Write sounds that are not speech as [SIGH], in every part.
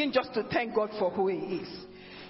begin just to thank God for who He is.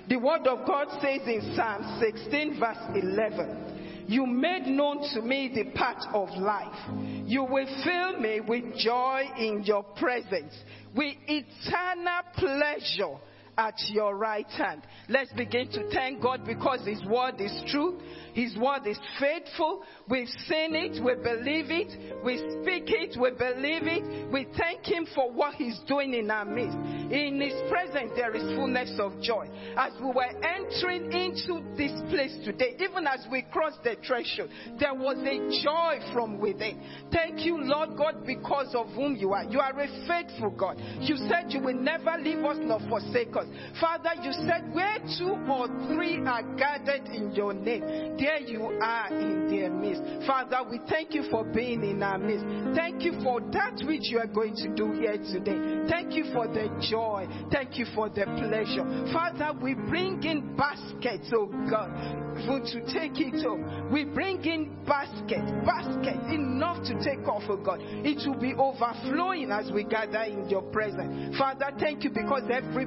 The Word of God says in Psalm 16, verse 11, You made known to me the path of life. You will fill me with joy in your presence, with eternal pleasure at your right hand. Let's begin to thank God because His word is true. His word is faithful. We've seen it. We believe it. We speak it. We believe it. We thank Him for what He's doing in our midst. In His presence, there is fullness of joy. As we were entering into this place today, even as we crossed the threshold, there was a joy from within. Thank you, Lord God, because of whom you are. You are a faithful God. You said you will never leave us nor forsake us. Father, you said where two or three are gathered in your name, there you are in their midst. Father, we thank you for being in our midst. Thank you for that which you are going to do here today. Thank you for the joy. Thank you for the pleasure. Father, we bring in baskets, oh God to take it home. We bring in basket, basket enough to take off, oh God. It will be overflowing as we gather in your presence. Father, thank you because every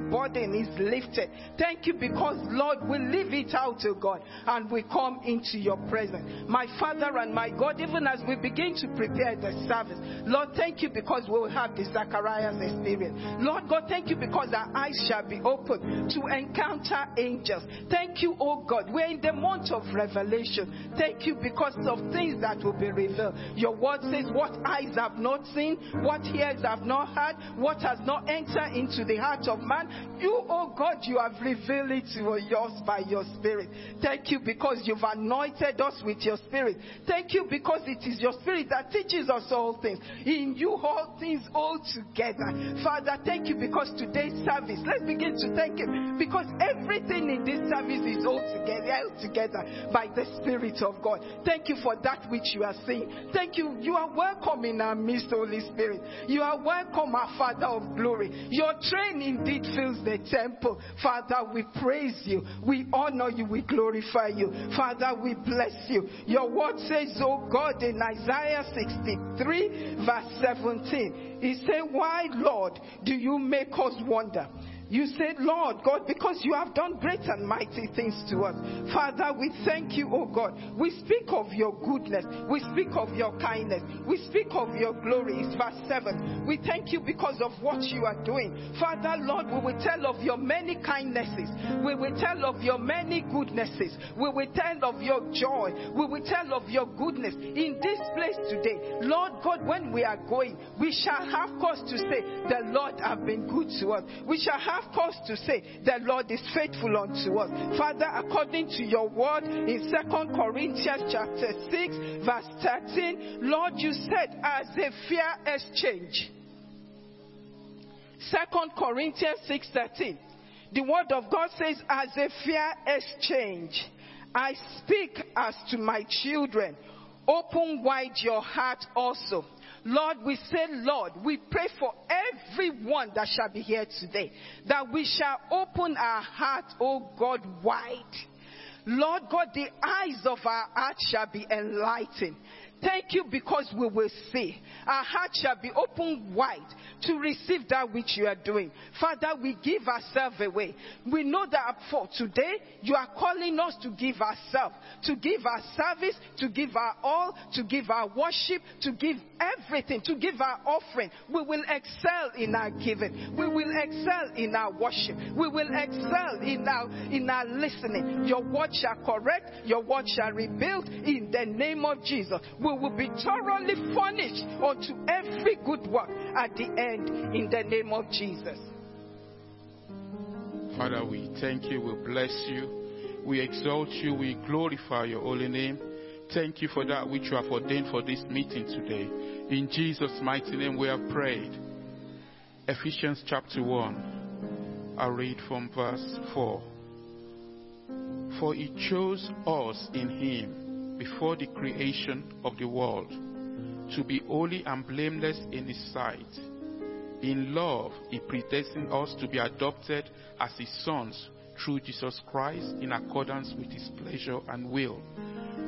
is lifted. Thank you because, Lord, we leave it out, to God, and we come into your presence. My Father and my God, even as we begin to prepare the service, Lord, thank you because we will have the Zacharias experience. Lord God, thank you because our eyes shall be open to encounter angels. Thank you, oh God. We're in the month of revelation. Thank you because of things that will be revealed. Your word says, What eyes have not seen, what ears have not heard, what has not entered into the heart of man. You, oh God, you have revealed it to us by your spirit. Thank you because you've anointed us with your spirit. Thank you because it is your spirit that teaches us all things. In you, all things all together. Father, thank you because today's service, let's begin to thank Him because everything in this service is all together, held together by the Spirit of God. Thank you for that which you are saying. Thank you. You are welcome in our midst, Holy Spirit. You are welcome, our Father of glory. Your train indeed fills the temple. Father, we praise you. We honor you. We glorify you. Father, we bless you. Your word says, Oh God, in Isaiah 63, verse 17, He said, Why, Lord, do you make us wonder? You said, Lord God, because you have done great and mighty things to us. Father, we thank you, oh God. We speak of your goodness. We speak of your kindness. We speak of your glory. It's verse 7. We thank you because of what you are doing. Father, Lord, we will tell of your many kindnesses. We will tell of your many goodnesses. We will tell of your joy. We will tell of your goodness in this place today. Lord God, when we are going, we shall have cause to say, the Lord have been good to us. We shall have have cause to say the Lord is faithful unto us. Father, according to your word in Second Corinthians chapter 6, verse 13, Lord, you said as a fair exchange. Second Corinthians 6:13. The word of God says, as a fair exchange, I speak as to my children. Open wide your heart also Lord, we say, Lord, we pray for everyone that shall be here today, that we shall open our heart, oh God, wide. Lord God, the eyes of our heart shall be enlightened. Thank you because we will see. Our heart shall be open wide to receive that which you are doing. Father, we give ourselves away. We know that for today, you are calling us to give ourselves, to give our service, to give our all, to give our worship, to give everything, to give our offering. We will excel in our giving. We will excel in our worship. We will excel in our, in our listening. Your word shall correct. Your word shall rebuild in the name of Jesus. We will be thoroughly furnished unto every good work at the end in the name of Jesus. Father, we thank you, we bless you, we exalt you, we glorify your holy name. Thank you for that which you have ordained for this meeting today. In Jesus' mighty name we have prayed. Ephesians chapter 1. I read from verse 4. For he chose us in him before the creation of the world to be holy and blameless in his sight. In love, he predestined us to be adopted as his sons through Jesus Christ in accordance with his pleasure and will,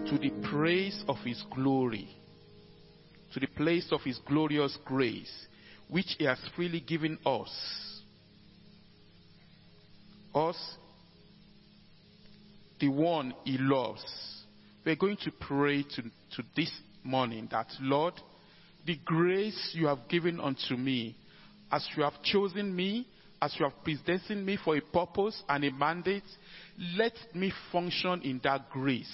to the praise of his glory, to the place of his glorious grace, which he has freely given us us the one he loves. We're going to pray to, to this morning that, Lord, the grace you have given unto me, as you have chosen me, as you have predestined me for a purpose and a mandate, let me function in that grace.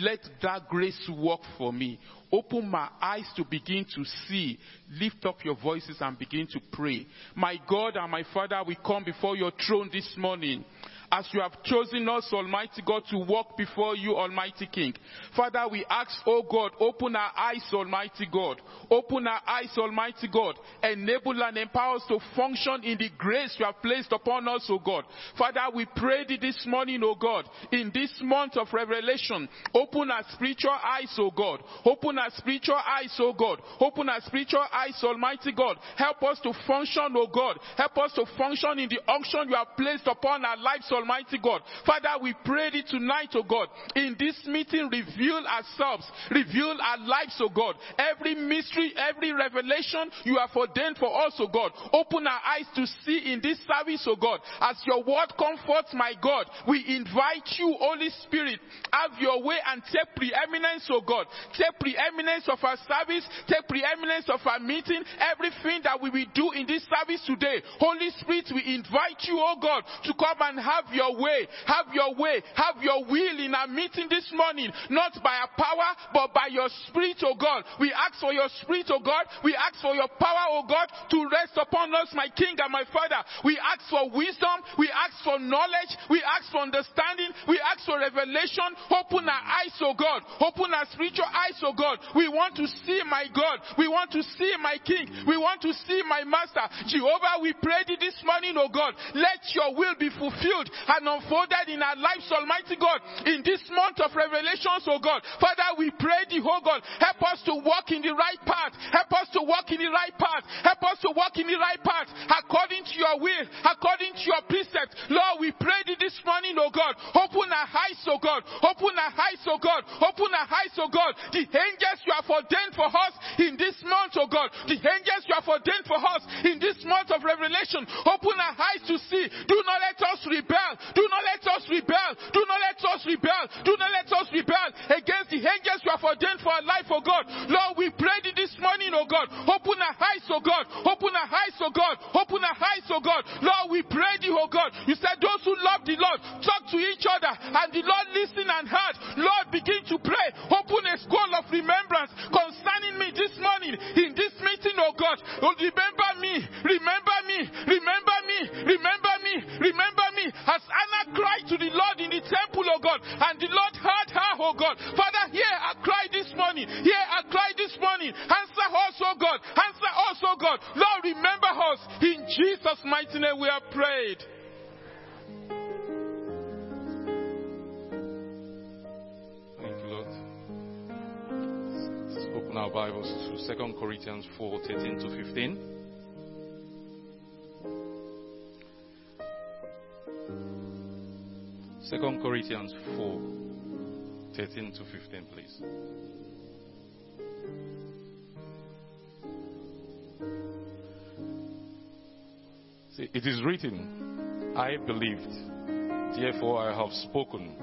Let that grace work for me. Open my eyes to begin to see. Lift up your voices and begin to pray. My God and my Father, we come before your throne this morning as you have chosen us, Almighty God, to walk before you, Almighty King. Father, we ask, O God, open our eyes, Almighty God. Open our eyes, Almighty God. Enable and empower us to function in the grace you have placed upon us, O God. Father, we pray thee this morning, O God, in this month of revelation, open our spiritual eyes, O God. Open our spiritual eyes, O God. Open our spiritual eyes, Almighty God. Help us to function, O God. Help us to function in the unction you have placed upon our lives, Almighty God. Father, we pray thee tonight, oh God. In this meeting, reveal ourselves, reveal our lives, oh God. Every mystery, every revelation you have ordained for us, oh God. Open our eyes to see in this service, oh God. As your word comforts, my God, we invite you, Holy Spirit, have your way and take preeminence, oh God. Take preeminence of our service, take preeminence of our meeting, everything that we will do in this service today. Holy Spirit, we invite you, oh God, to come and have your way, have your way, have your will in our meeting this morning, not by our power, but by your spirit, oh God. We ask for your spirit, oh God. We ask for your power, oh God, to rest upon us, my King and my Father. We ask for wisdom. We ask for knowledge. We ask for understanding. We ask for revelation. Open our eyes, oh God. Open our spiritual eyes, oh God. We want to see my God. We want to see my King. We want to see my Master. Jehovah, we pray this morning, oh God. Let your will be fulfilled and unfolded in our lives, Almighty God, in this month of revelations, oh God. Father, we pray thee, oh God, help us to walk in the right path. Help us to walk in the right path. Help us to walk in the right path according to your will, according to your precepts. Lord, we pray this morning, oh God. Open our eyes, oh God. Open our eyes, oh God. Open our eyes, oh God. The angels you have ordained for us in this month, oh God. The angels you have ordained for us in this month of revelation. Open our eyes to see. Do not let us rebel. Do not let us rebel. Do not let us rebel. Do not let us rebel against the angels you have ordained for our life, oh God. Lord, we pray thee morning, oh God. Open our eyes, oh God. Open our eyes, oh God. Open our eyes, oh God. Lord, we pray thee, oh God. You said those who love the Lord talk to each other and the Lord listen and heard. Lord, begin to pray. Open a scroll of remembrance concerning me this morning in this meeting, oh God. Oh, remember me. Remember me. Remember me. Remember me. Remember me. As Anna cried to the Lord in the temple, oh God, and the Lord heard her, oh God. Father, this morning. Hear I cry this morning. Answer us, oh God. Answer us, oh God. Lord, remember us. In Jesus' mighty name we have prayed. Thank you, Lord. Let's open our Bibles to 2 Corinthians 4 13 to 15. Second Corinthians 4 13 to 15, please. See, it is written, I believed, therefore I have spoken.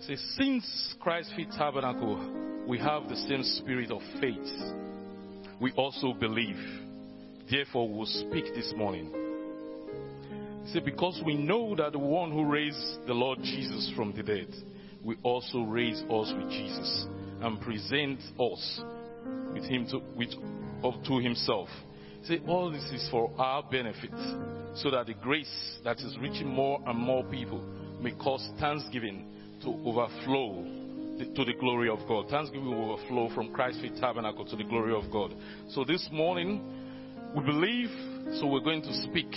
See, since Christ Faith tabernacle, we have the same spirit of faith. We also believe, therefore we will speak this morning. See, because we know that the one who raised the Lord Jesus from the dead will also raise us with Jesus and present us with him to, with, up to himself. See, all this is for our benefit, so that the grace that is reaching more and more people may cause thanksgiving to overflow to the glory of God. Thanksgiving will overflow from Christ's Faith Tabernacle to the glory of God. So this morning, we believe, so we're going to speak.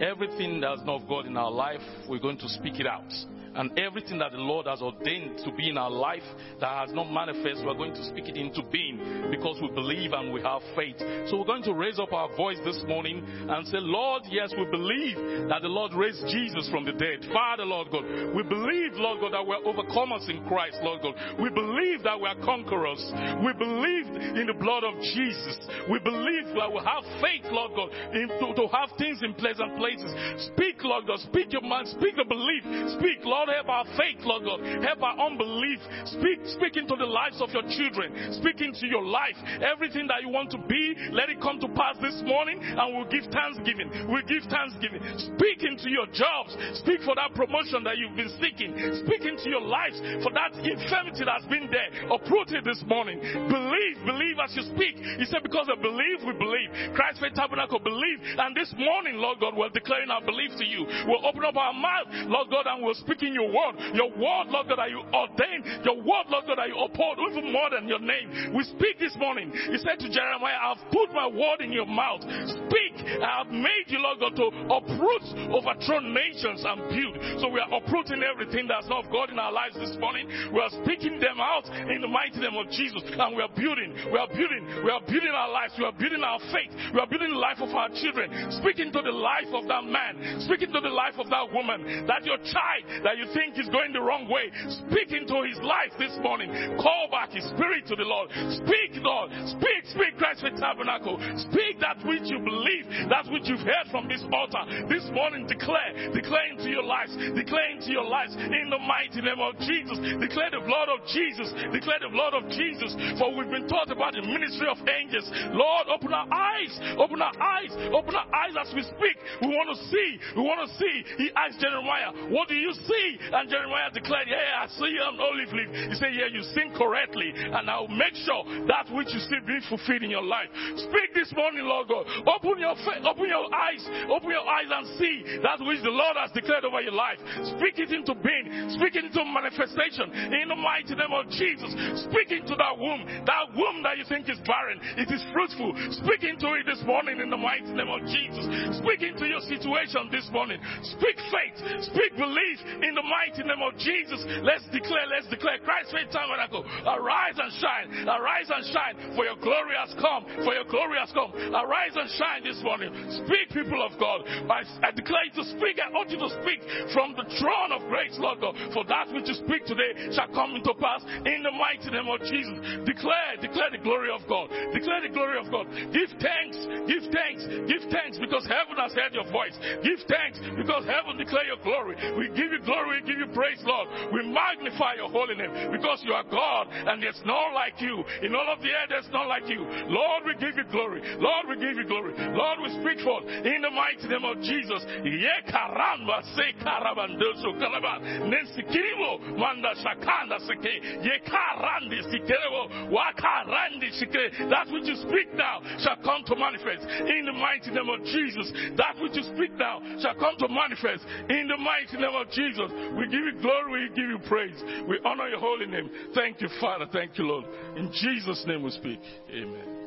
Everything that's not of God in our life, we're going to speak it out. And everything that the Lord has ordained to be in our life that has not manifest, we're going to speak it into being because we believe and we have faith. So we're going to raise up our voice this morning and say, Lord, yes, we believe that the Lord raised Jesus from the dead. Father, Lord God, we believe, Lord God, that we're overcomers in Christ, Lord God. We believe that we are conquerors. We believe in the blood of Jesus. We believe that we have faith, Lord God, in, to, to have things in pleasant places. Speak, Lord God. Speak your mind. Speak the belief. Speak, Lord, help our faith, Lord God. Help our unbelief. Speak, speak into the lives of your children. Speak into your life. Everything that you want to be, let it come to pass this morning and we'll give thanksgiving. We'll give thanksgiving. Speak into your jobs. Speak for that promotion that you've been seeking. Speak into your lives for that infirmity that's been there. Uprooted this morning. Believe, believe as you speak. He said, because of believe, we believe. Christ Faith Tabernacle believe. And this morning, Lord God, we're declaring our belief to you. We'll open up our mouth, Lord God, and we'll speak in your word. Your word, Lord God, that you ordained. Your word, Lord God, that you uphold even more than your name. We speak this morning. He said to Jeremiah, I've put my word in your mouth. Speak. I have made you, Lord God, to uproot, overthrow nations and build. So we are uprooting everything that's not of God in our lives this morning. We are speaking them out in the mighty name of Jesus. And we are building. We are building. We are building our lives. We are building our faith. We are building the life of our children. Speaking to the life of that man. Speaking to the life of that woman. That your child that you think is going the wrong way. Speak into his life this morning. Call back his spirit to the Lord. Speak, Lord. Speak, speak, Christ Faith tabernacle. Speak that which you believe, that which you've heard from this altar. This morning, declare, declare into your lives, declare into your lives in the mighty name of Jesus. Declare the blood of Jesus. Declare the blood of Jesus. For we've been taught about the ministry of angels. Lord, open our eyes, open our eyes, open our eyes as we speak. We want to see, we want to see. He asked Jeremiah, What do you see? And Jeremiah declared, Yeah, I see an olive leaf. He said, Yeah, you sing correctly, and I'll make sure that which you see be fulfilled in your life. Speak this morning, Lord God. Open your fa- open your eyes, open your eyes and see that which the Lord has declared over your life. Speak it into being, speak it into manifestation in the mighty name of Jesus. Speak into that womb, that womb that you think is barren, it is fruitful. Speak into it this morning in the mighty name of Jesus. Speak into your situation this morning. Speak faith, speak belief in the mighty name of Jesus. Let's declare, let's declare Christ faith tabernacle. Arise and shine, arise and shine, for your glory has come, for your glory has come. Arise and shine this morning. Speak, people of God. I, I declare you to speak. I want you to speak from the throne of grace, Lord God. For that which you speak today shall come into pass in the mighty name of Jesus. Declare, declare the glory of God. Declare the glory of God. Give thanks, give thanks, give thanks because heaven has heard your voice. Give thanks because heaven declare your glory. We give you glory, we give you praise, Lord. We magnify your holy name because you are God and there's none like you. In all of the earth, there's none like you. Lord, we give you glory. Lord, we give you glory. Lord, we speak forth in the mighty name of Jesus. Ye karamba se karabandoso kalaba. Nensi kirimo manda shakanda seke. Ye karandi sikerebo wakarandi sike. That which you speak now shall come to manifest in the mighty name of Jesus. That which you speak now shall come to manifest in the mighty name of Jesus. We give you glory, we give you praise. We honor your holy name. Thank you, Father. Thank you, Lord. In Jesus' name we speak. Amen.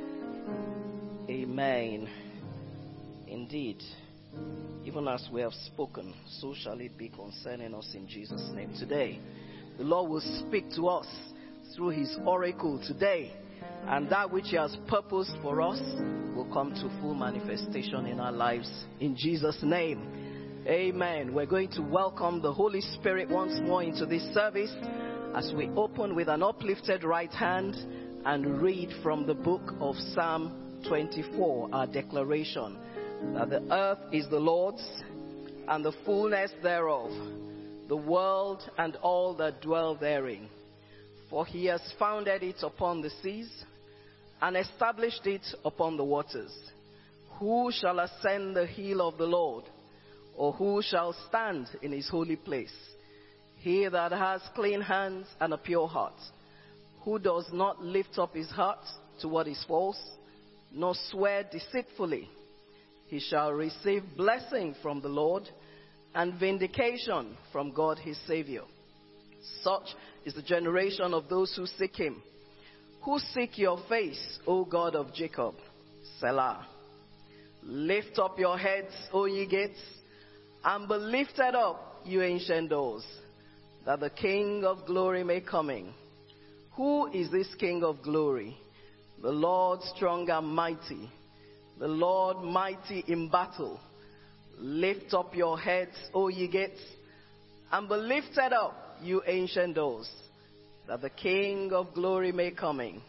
Amen. Indeed, even as we have spoken, so shall it be concerning us in Jesus' name. Today, the Lord will speak to us through his oracle today, and that which he has purposed for us will come to full manifestation in our lives in Jesus' name. Amen. We're going to welcome the Holy Spirit once more into this service as we open with an uplifted right hand and read from the book of Psalm 24, our declaration that the earth is the Lord's and the fullness thereof, the world and all that dwell therein. For he has founded it upon the seas and established it upon the waters. Who shall ascend the hill of the Lord, or who shall stand in his holy place? He that has clean hands and a pure heart, who does not lift up his heart to what is false, nor swear deceitfully, he shall receive blessing from the Lord and vindication from God his Savior. Such is the generation of those who seek him, who seek your face, O God of Jacob. Selah. Lift up your heads, O ye gates, and be lifted up, you ancient doors, that the King of glory may come in. Who is this King of glory? The Lord strong and mighty, the Lord mighty in battle. Lift up your heads, O ye gates, and be lifted up, you ancient doors, that the King of glory may come in.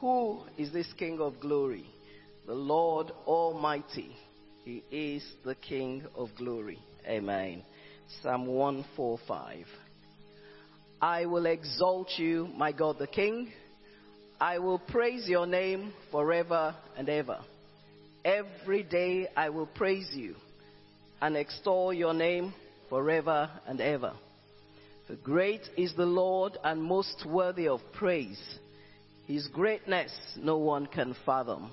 Who is this King of glory? The Lord Almighty. He is the King of glory. Amen. Psalm 145. I will exalt you, my God the King. I will praise your name forever and ever. Every day I will praise you and extol your name forever and ever. For great is the Lord and most worthy of praise. His greatness no one can fathom.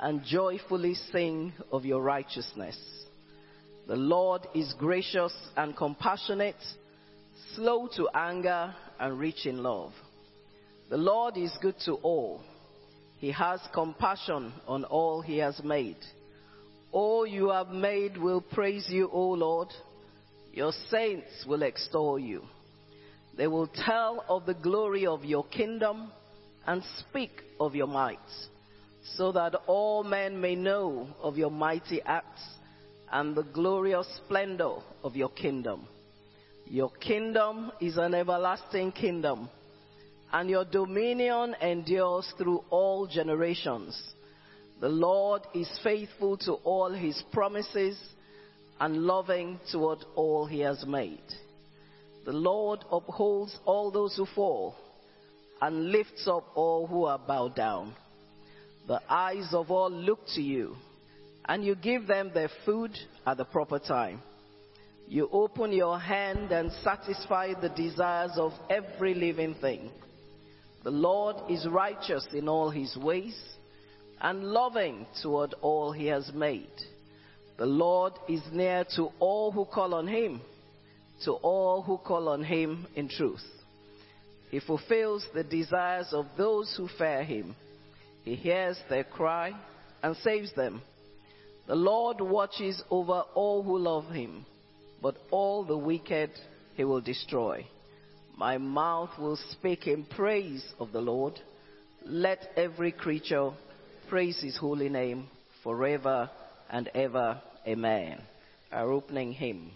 and joyfully sing of your righteousness. The Lord is gracious and compassionate, slow to anger and rich in love. The Lord is good to all. He has compassion on all he has made. All you have made will praise you, O Lord. Your saints will extol you. They will tell of the glory of your kingdom and speak of your might, so that all men may know of your mighty acts and the glorious splendor of your kingdom. Your kingdom is an everlasting kingdom and your dominion endures through all generations. The Lord is faithful to all his promises and loving toward all he has made. The Lord upholds all those who fall and lifts up all who are bowed down. The eyes of all look to you, and you give them their food at the proper time. You open your hand and satisfy the desires of every living thing. The Lord is righteous in all his ways and loving toward all he has made. The Lord is near to all who call on him, to all who call on him in truth. He fulfills the desires of those who fear him. He hears their cry and saves them. The Lord watches over all who love him, but all the wicked he will destroy. My mouth will speak in praise of the Lord. Let every creature praise his holy name forever and ever. Amen. Our opening hymn.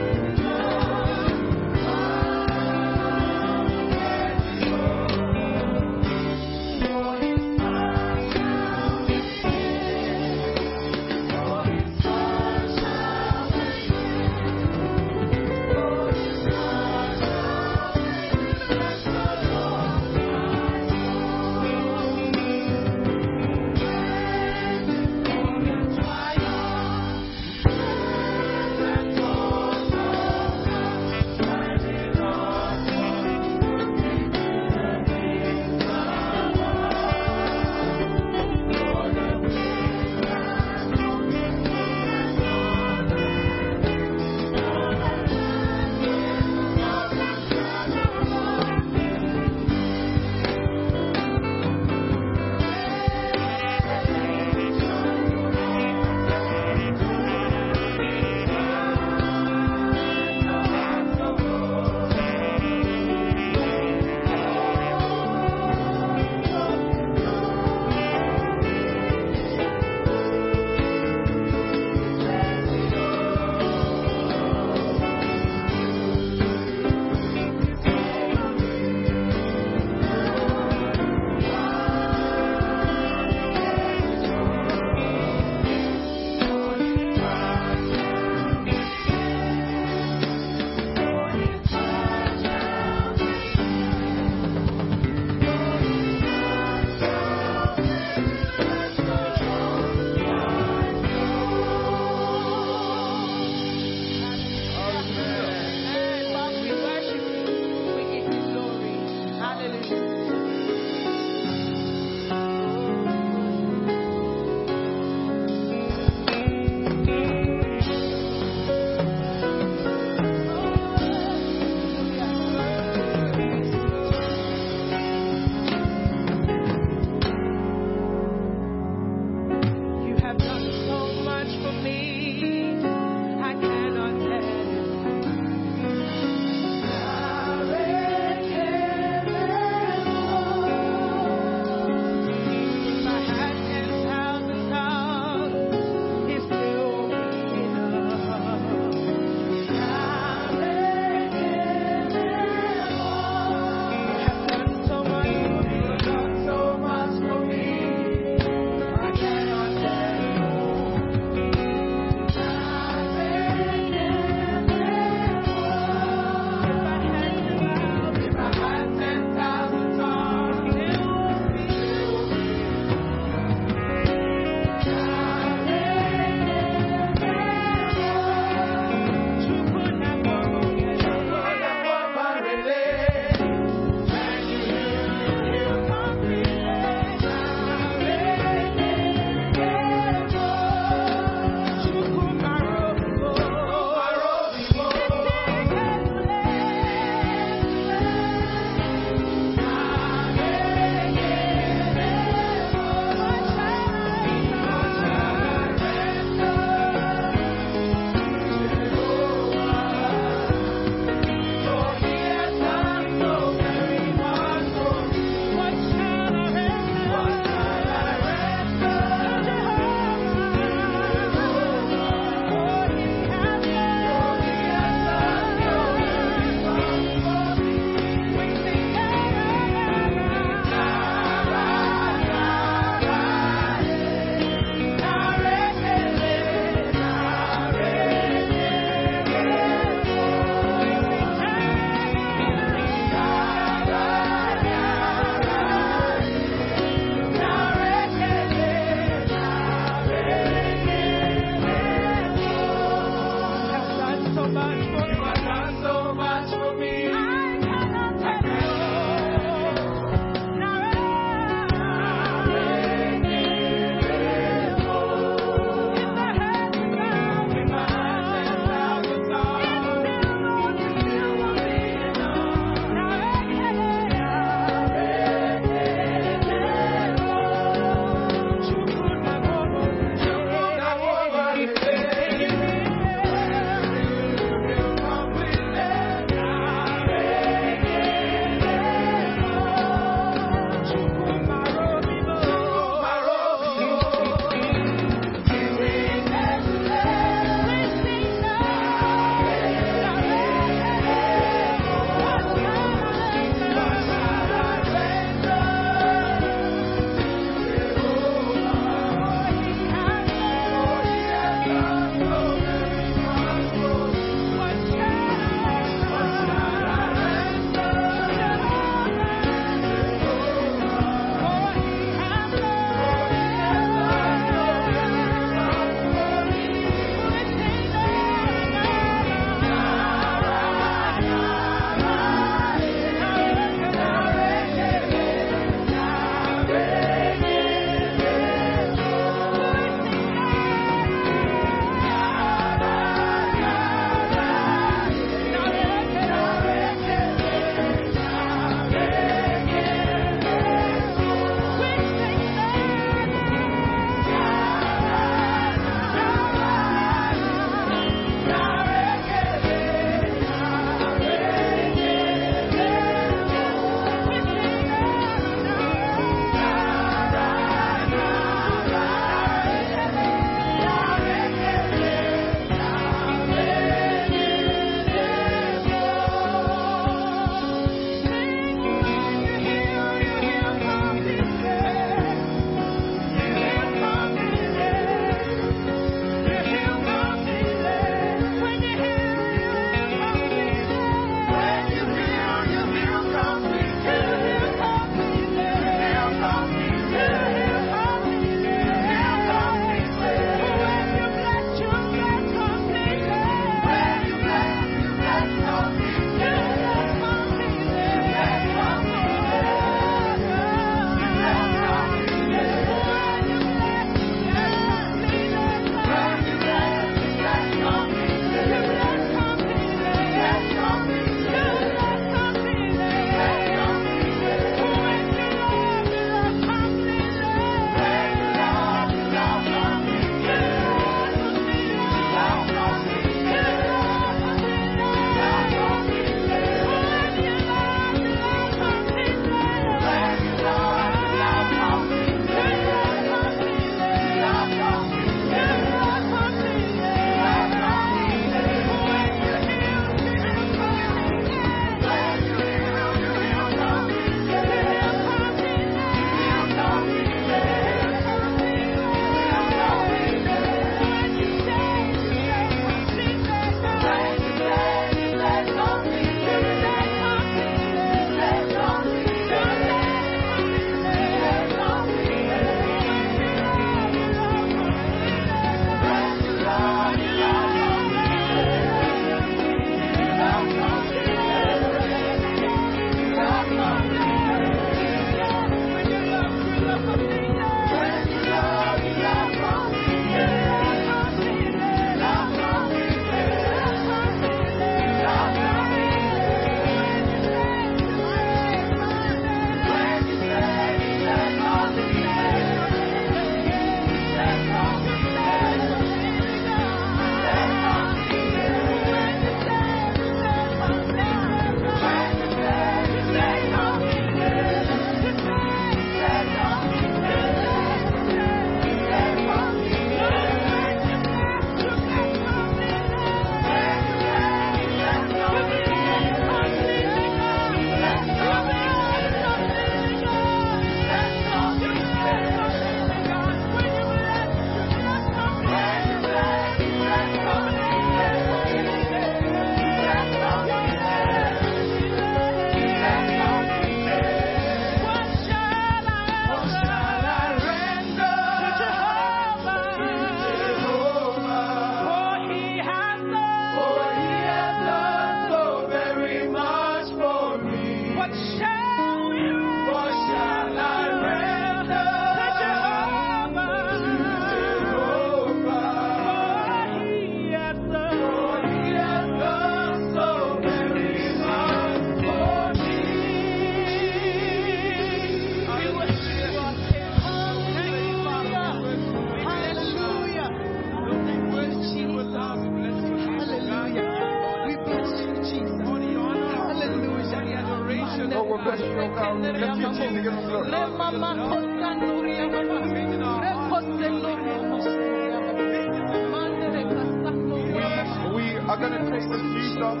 Going to take new song.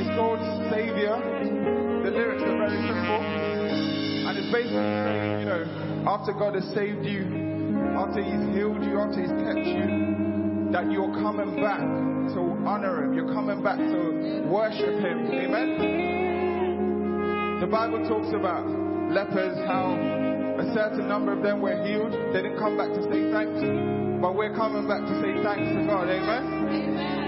It's called Savior. The lyrics are very simple. And it's basically saying, you know, after God has saved you, after He's healed you, after He's kept you, that you're coming back to honor Him. You're coming back to worship Him. Amen? The Bible talks about lepers, how a certain number of them were healed. They didn't come back to say thanks. But we're coming back to say thanks to God. Amen? The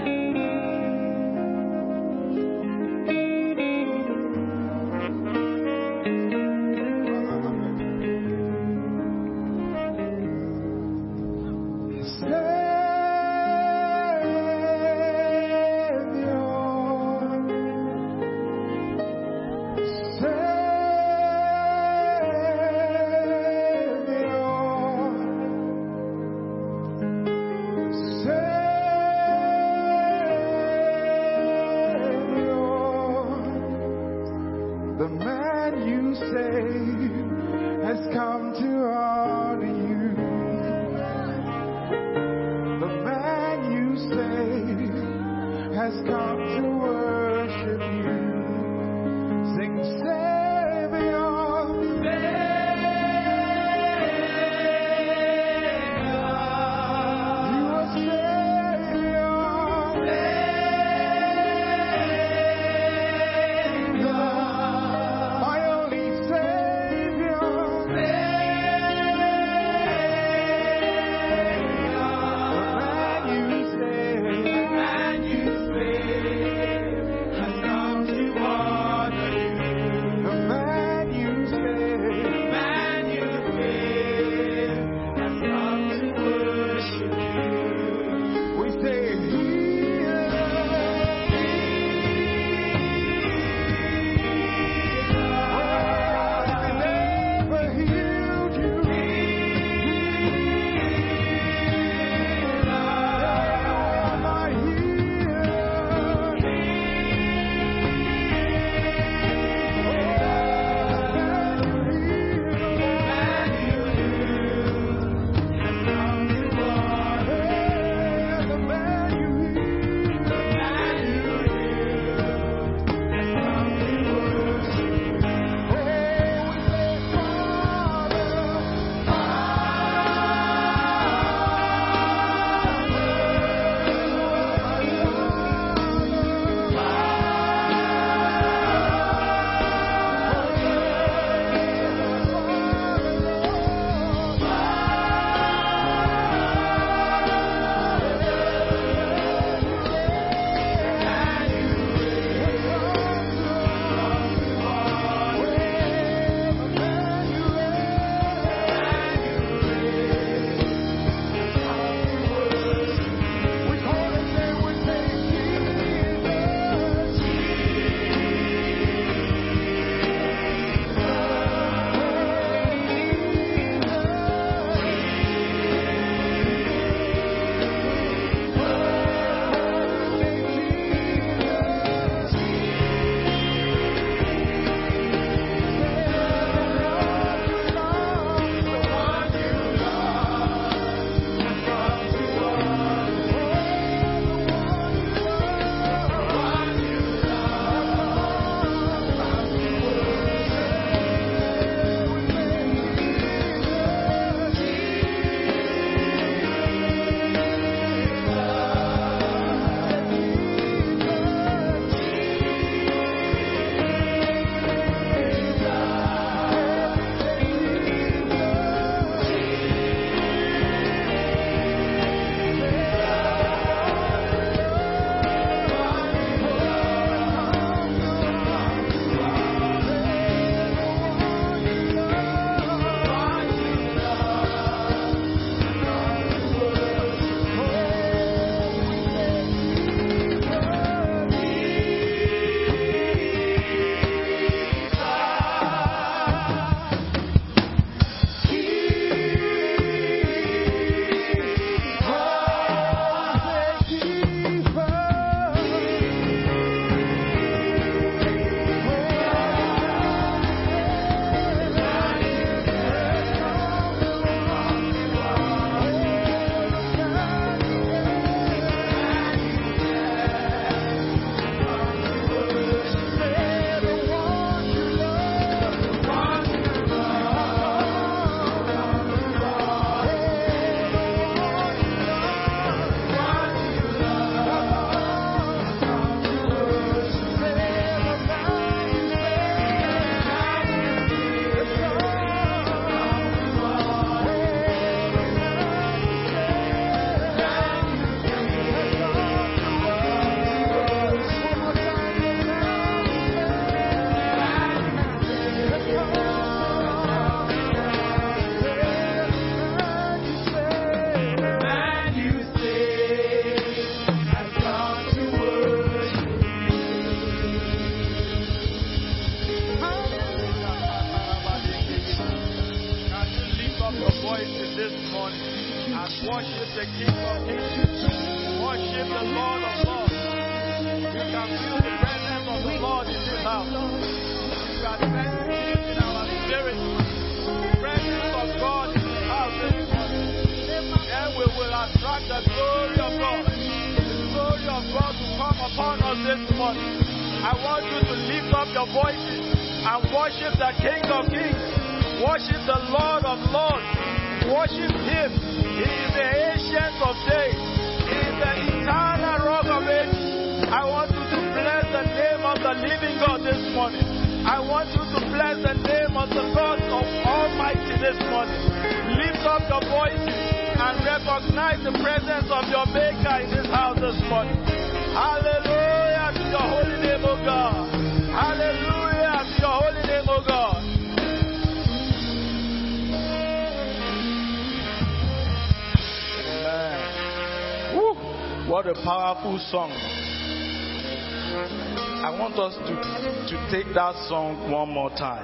that song one more time,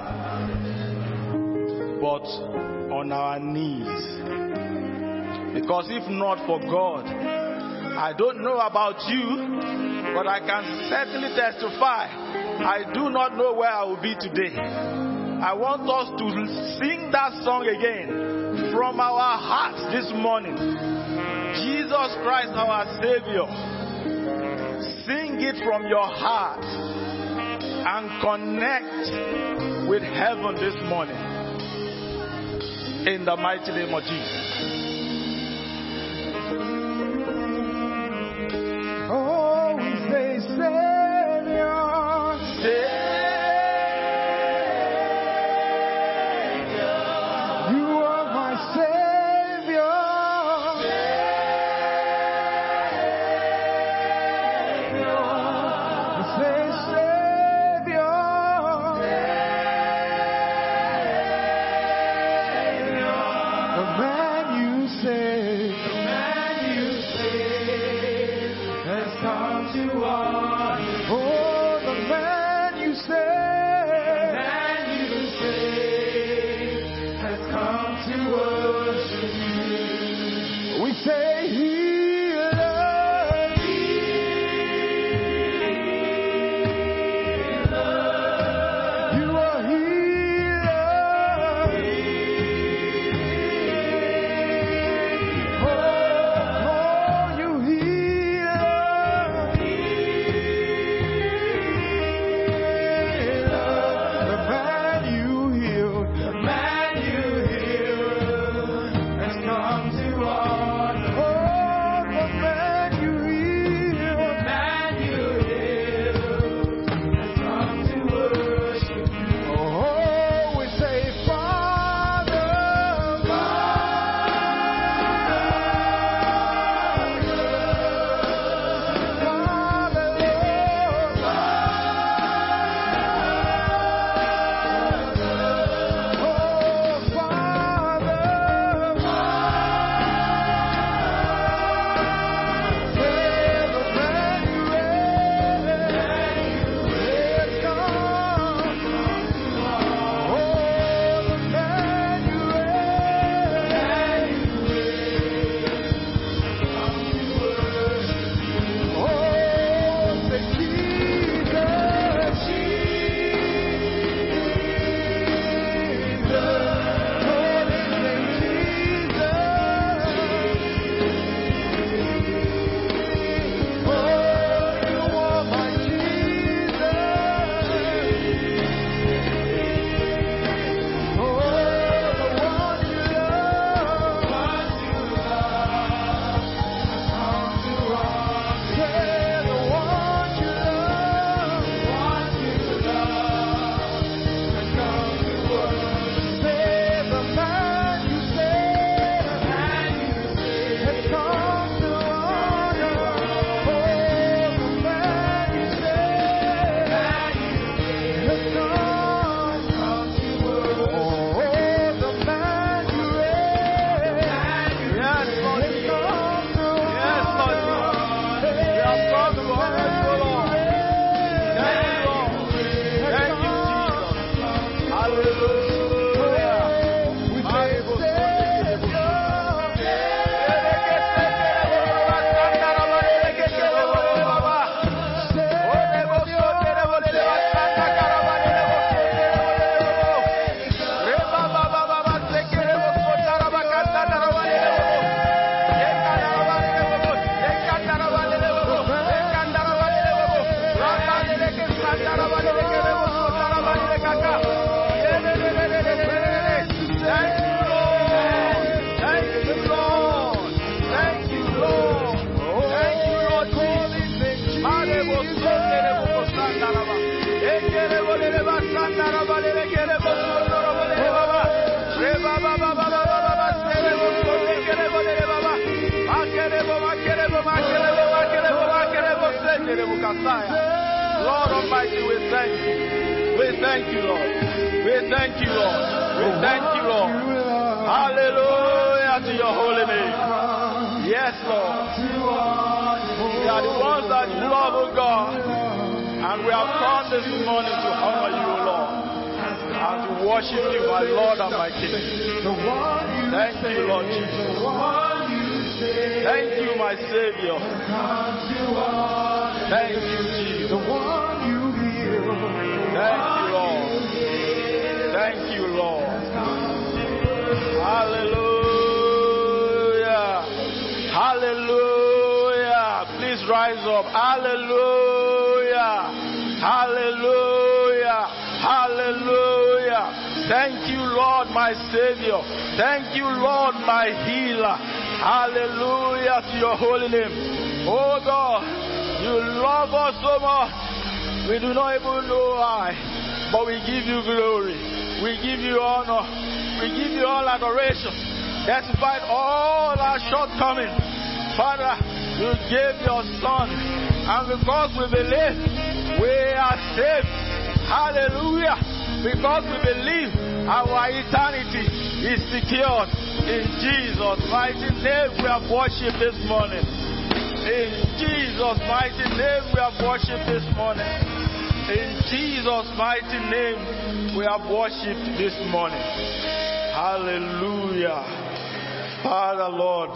but on our knees. Because if not for God, I don't know about you, but I can certainly testify I do not know where I will be today. I want us to sing that song again from our hearts this morning. Jesus Christ, our Savior. Sing it from your heart and connect with heaven this morning. In the mighty name of Jesus. Hallelujah. Because we believe our eternity is secured. In Jesus' mighty name, we have worshiped this morning. In Jesus' mighty name, we have worshiped this morning. In Jesus' mighty name, we have worshipped this morning. Hallelujah. Father, Lord,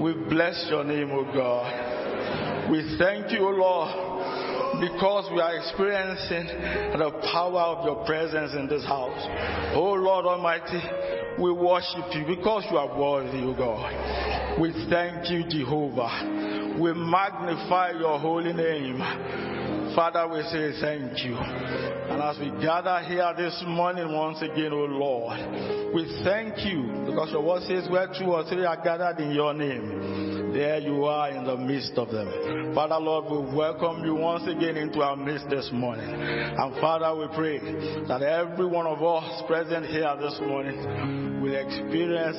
we bless your name, O God. We thank you, Lord, because we are experiencing the power of your presence in this house. Oh Lord Almighty, we worship you because you are worthy, O God. We thank you, Jehovah. We magnify your holy name. Father, we say thank you. And as we gather here this morning once again, O Lord, we thank you because your word says where two or three are gathered in your name, there you are in the midst of them. Father, Lord, we welcome you once again into our midst this morning. And Father, we pray that every one of us present here this morning will experience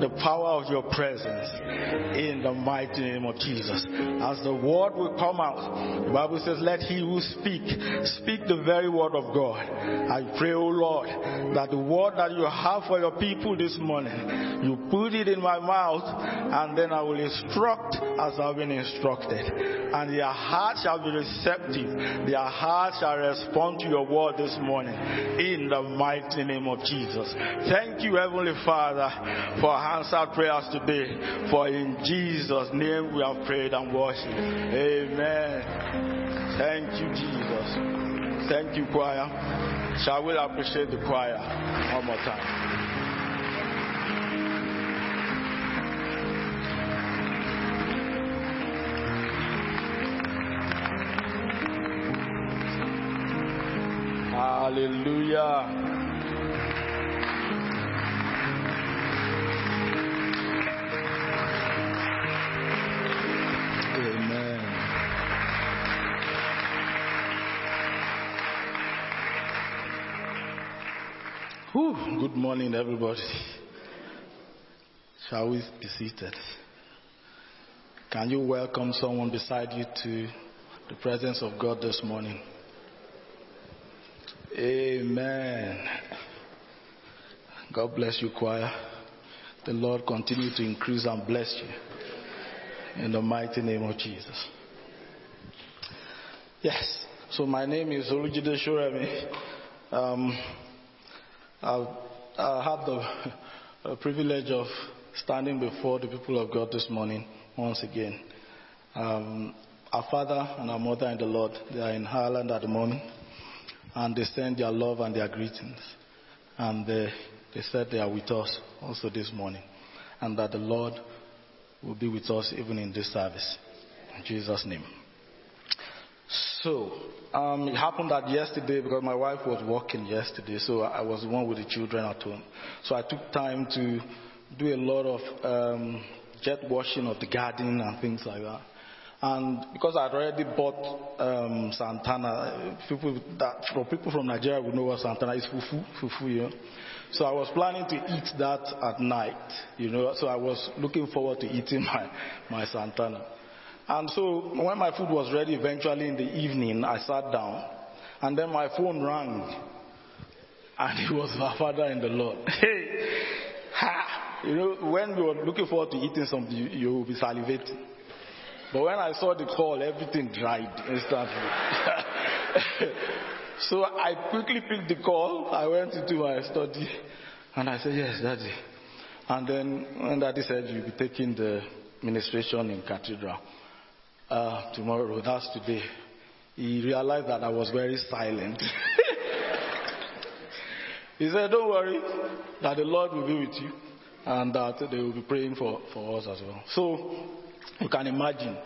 the power of your presence in the mighty name of Jesus. As the word will come out, the Bible says, let he who speak, speak the very word of God. I pray, O Lord, that the word that you have for your people this morning, you put it in my mouth, and then I will instruct as I've been instructed. And their heart shall be receptive. Their heart shall respond to your word this morning in the mighty name of Jesus. Thank you, Heavenly Father, for answered prayers today. For in Jesus' name we have prayed and worshiped. Amen. Thank you, Jesus. Thank you, choir. Shall we appreciate the choir one more time? Hallelujah. Whew, good morning, everybody. Shall we be seated? Can you welcome someone beside you to the presence of God this morning? Amen. God bless you, choir. The Lord continue to increase and bless you. In the mighty name of Jesus. Yes. So my name is Olujide Soremi. Um, I, I have [LAUGHS] the privilege of standing before the people of God this morning once again. Um, our father and our mother in the Lord, they are in Ireland at the moment and they send their love and their greetings. And they, they said they are with us also this morning, and that the Lord will be with us even in this service. In Jesus' name. So, um, it happened that yesterday, because my wife was working yesterday, so I was the one with the children at home. So I took time to do a lot of um, jet washing of the garden and things like that. And because I'd already bought um, Santana, people that for people from Nigeria would know what Santana is, fufu, fufu, you know. So I was planning to eat that at night, you know. So I was looking forward to eating [LAUGHS] my my Santana. And so when my food was ready, eventually in the evening, I sat down, and then my phone rang, and [LAUGHS] it was my father in the Lord. [LAUGHS] Hey, ha! You know, when you were looking forward to eating something, you, you will be salivating. But when I saw the call, everything dried instantly. [LAUGHS] so I quickly picked the call. I went into my study and I said, Yes, Daddy. And then when Daddy said, You'll be taking the ministration in Cathedral uh, tomorrow, that's today, he realized that I was very silent. [LAUGHS] he said, Don't worry, that the Lord will be with you and that they will be praying for, for us as well. So you can imagine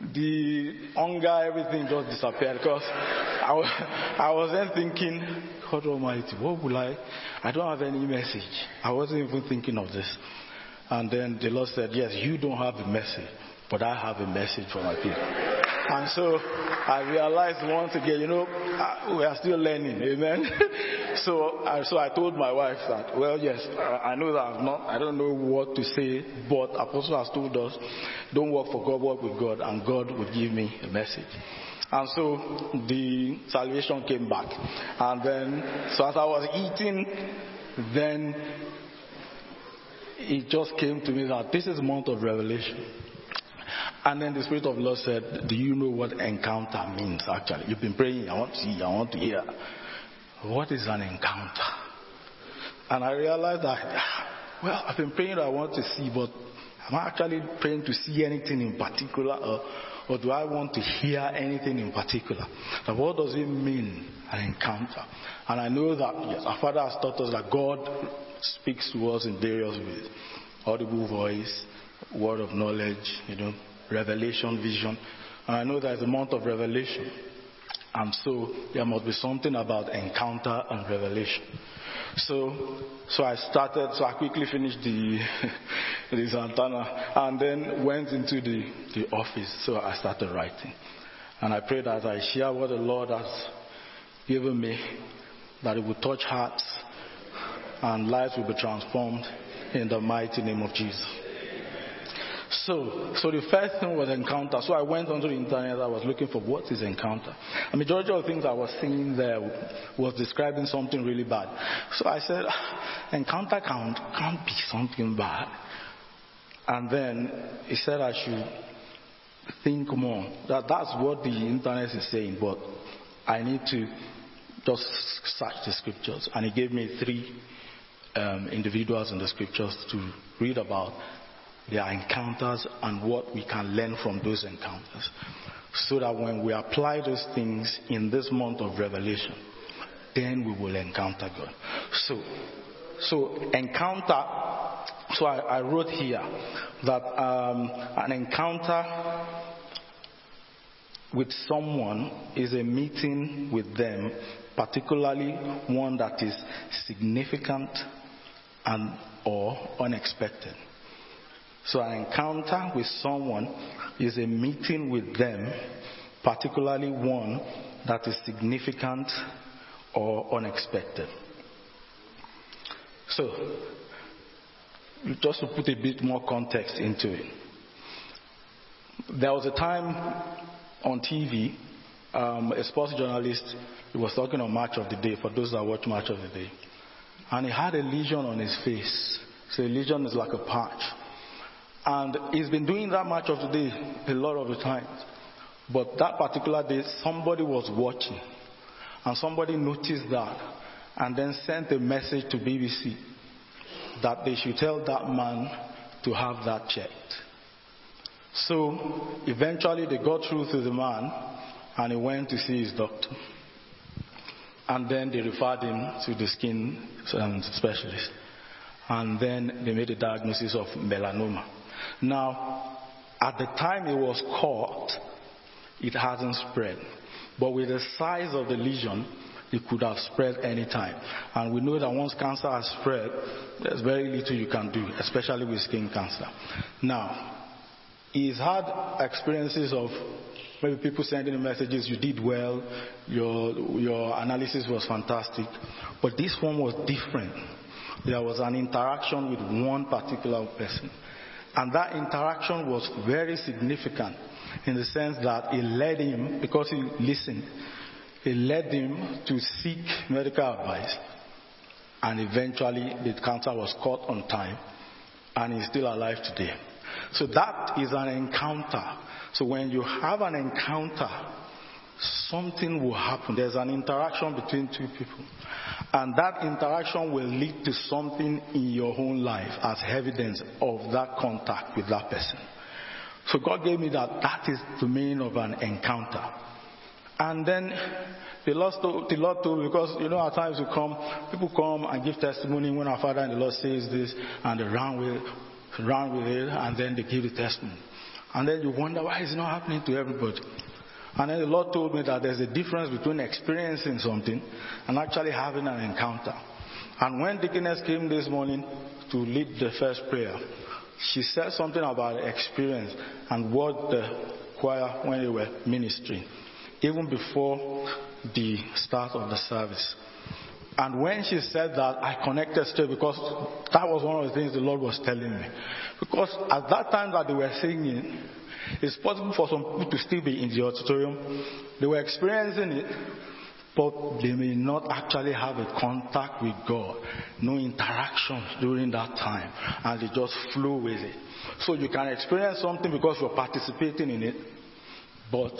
the hunger, everything just disappeared because I was, [LAUGHS] I was then thinking, God Almighty, what will I? I don't have any message. I wasn't even thinking of this. And then the Lord said, Yes, you don't have the message, but I have a message for my people. And so I realized once again, you know, we are still learning, amen. [LAUGHS] so, uh, so I told my wife that, well, yes, I, I know that I'm not, I don't know what to say, but Apostle has told us, don't work for God, work with God, and God will give me a message. And so the salvation came back. And then, so as I was eating, then it just came to me that this is month of revelation. And then the Spirit of the Lord said, Do you know what encounter means actually? You've been praying, I want to see, I want to hear. What is an encounter? And I realized that, well, I've been praying I want to see, but am I actually praying to see anything in particular? Or, or do I want to hear anything in particular? Now, what does it mean, an encounter? And I know that, yes, our Father has taught us that God speaks to us in various ways audible voice, word of knowledge, you know, revelation, vision. And I know there's a month of revelation. And so there must be something about encounter and revelation. So, so I started, so I quickly finished the, [LAUGHS] the Santana and then went into the, the office. So I started writing. And I pray that I share what the Lord has given me, that it will touch hearts and lives will be transformed in the mighty name of Jesus. So, so the first thing was encounter. So I went onto the internet. I was looking for what is encounter. A majority of things I was seeing there was describing something really bad. So I said, [SIGHS] encounter can't can't be something bad. And then he said I should think more. That that's what the internet is saying, but I need to just search the scriptures. And he gave me three um, individuals in the scriptures to read about their encounters and what we can learn from those encounters. So that when we apply those things in this month of revelation, then we will encounter God. So, so encounter, so I, I wrote here that um, an encounter with someone is a meeting with them, particularly one that is significant and or unexpected. So an encounter with someone is a meeting with them, particularly one that is significant or unexpected. So, just to put a bit more context into it, there was a time on TV, um, a sports journalist was talking on Match of the Day for those that watch Match of the Day, and he had a lesion on his face. So a lesion is like a patch. And he's been doing that much of today a lot of the times. But that particular day, somebody was watching. And somebody noticed that. And then sent a message to BBC that they should tell that man to have that checked. So eventually they got through to the man and he went to see his doctor. And then they referred him to the skin um, specialist. And then they made a diagnosis of melanoma. Now, at the time it was caught, it hasn't spread. But with the size of the lesion, it could have spread any time. And we know that once cancer has spread, there's very little you can do, especially with skin cancer. Now, he's had experiences of maybe people sending him messages, you did well, your, your analysis was fantastic. But this one was different. There was an interaction with one particular person. And that interaction was very significant in the sense that it led him, because he listened, it led him to seek medical advice. And eventually the cancer was caught on time and he's still alive today. So that is an encounter. So when you have an encounter, something will happen. There's an interaction between two people. And that interaction will lead to something in your own life as evidence of that contact with that person. So God gave me that. That is the meaning of an encounter. And then the Lord, told, the Lord told because you know at times you come, people come and give testimony when our Father and the Lord says this, and they run with, run with it, and then they give the testimony. And then you wonder why is it not happening to everybody. And then the Lord told me that there's a difference between experiencing something and actually having an encounter. And when Deaconess came this morning to lead the first prayer, she said something about experience and what the choir when they were ministering, even before the start of the service. And when she said that, I connected straight because that was one of the things the Lord was telling me. Because at that time that they were singing, it's possible for some people to still be in the auditorium. They were experiencing it, but they may not actually have a contact with God, no interaction during that time, and they just flow with it. So you can experience something because you're participating in it, but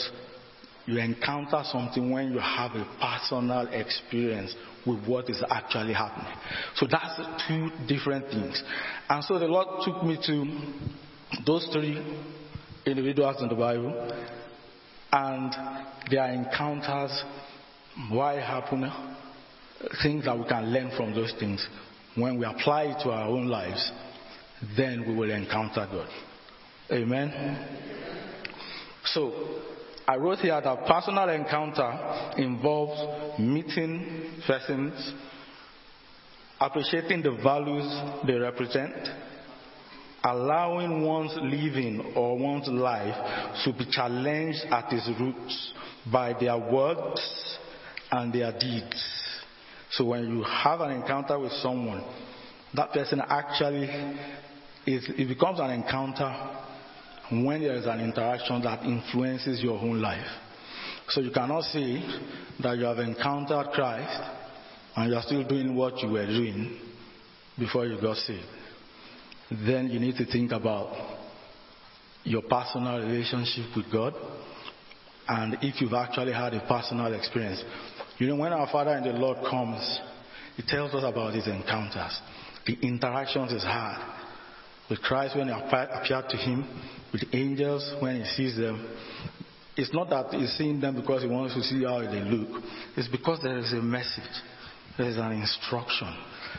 you encounter something when you have a personal experience with what is actually happening. So that's two different things. And so the Lord took me to those three individuals in the Bible and their encounters, why it happened, things that we can learn from those things. When we apply it to our own lives, then we will encounter God. Amen. So, I wrote here that personal encounter involves meeting persons, appreciating the values they represent, allowing one's living or one's life to be challenged at its roots by their words and their deeds. So when you have an encounter with someone, that person actually is, it becomes an encounter when there is an interaction that influences your own life. So you cannot say that you have encountered Christ and you are still doing what you were doing before you got saved. Then you need to think about your personal relationship with God and if you've actually had a personal experience. You know, when our Father and the Lord comes, He tells us about His encounters, the interactions He's had with Christ when He appeared to Him, with angels when He sees them. It's not that He's seeing them because He wants to see how they look. It's because there is a message. There is an instruction.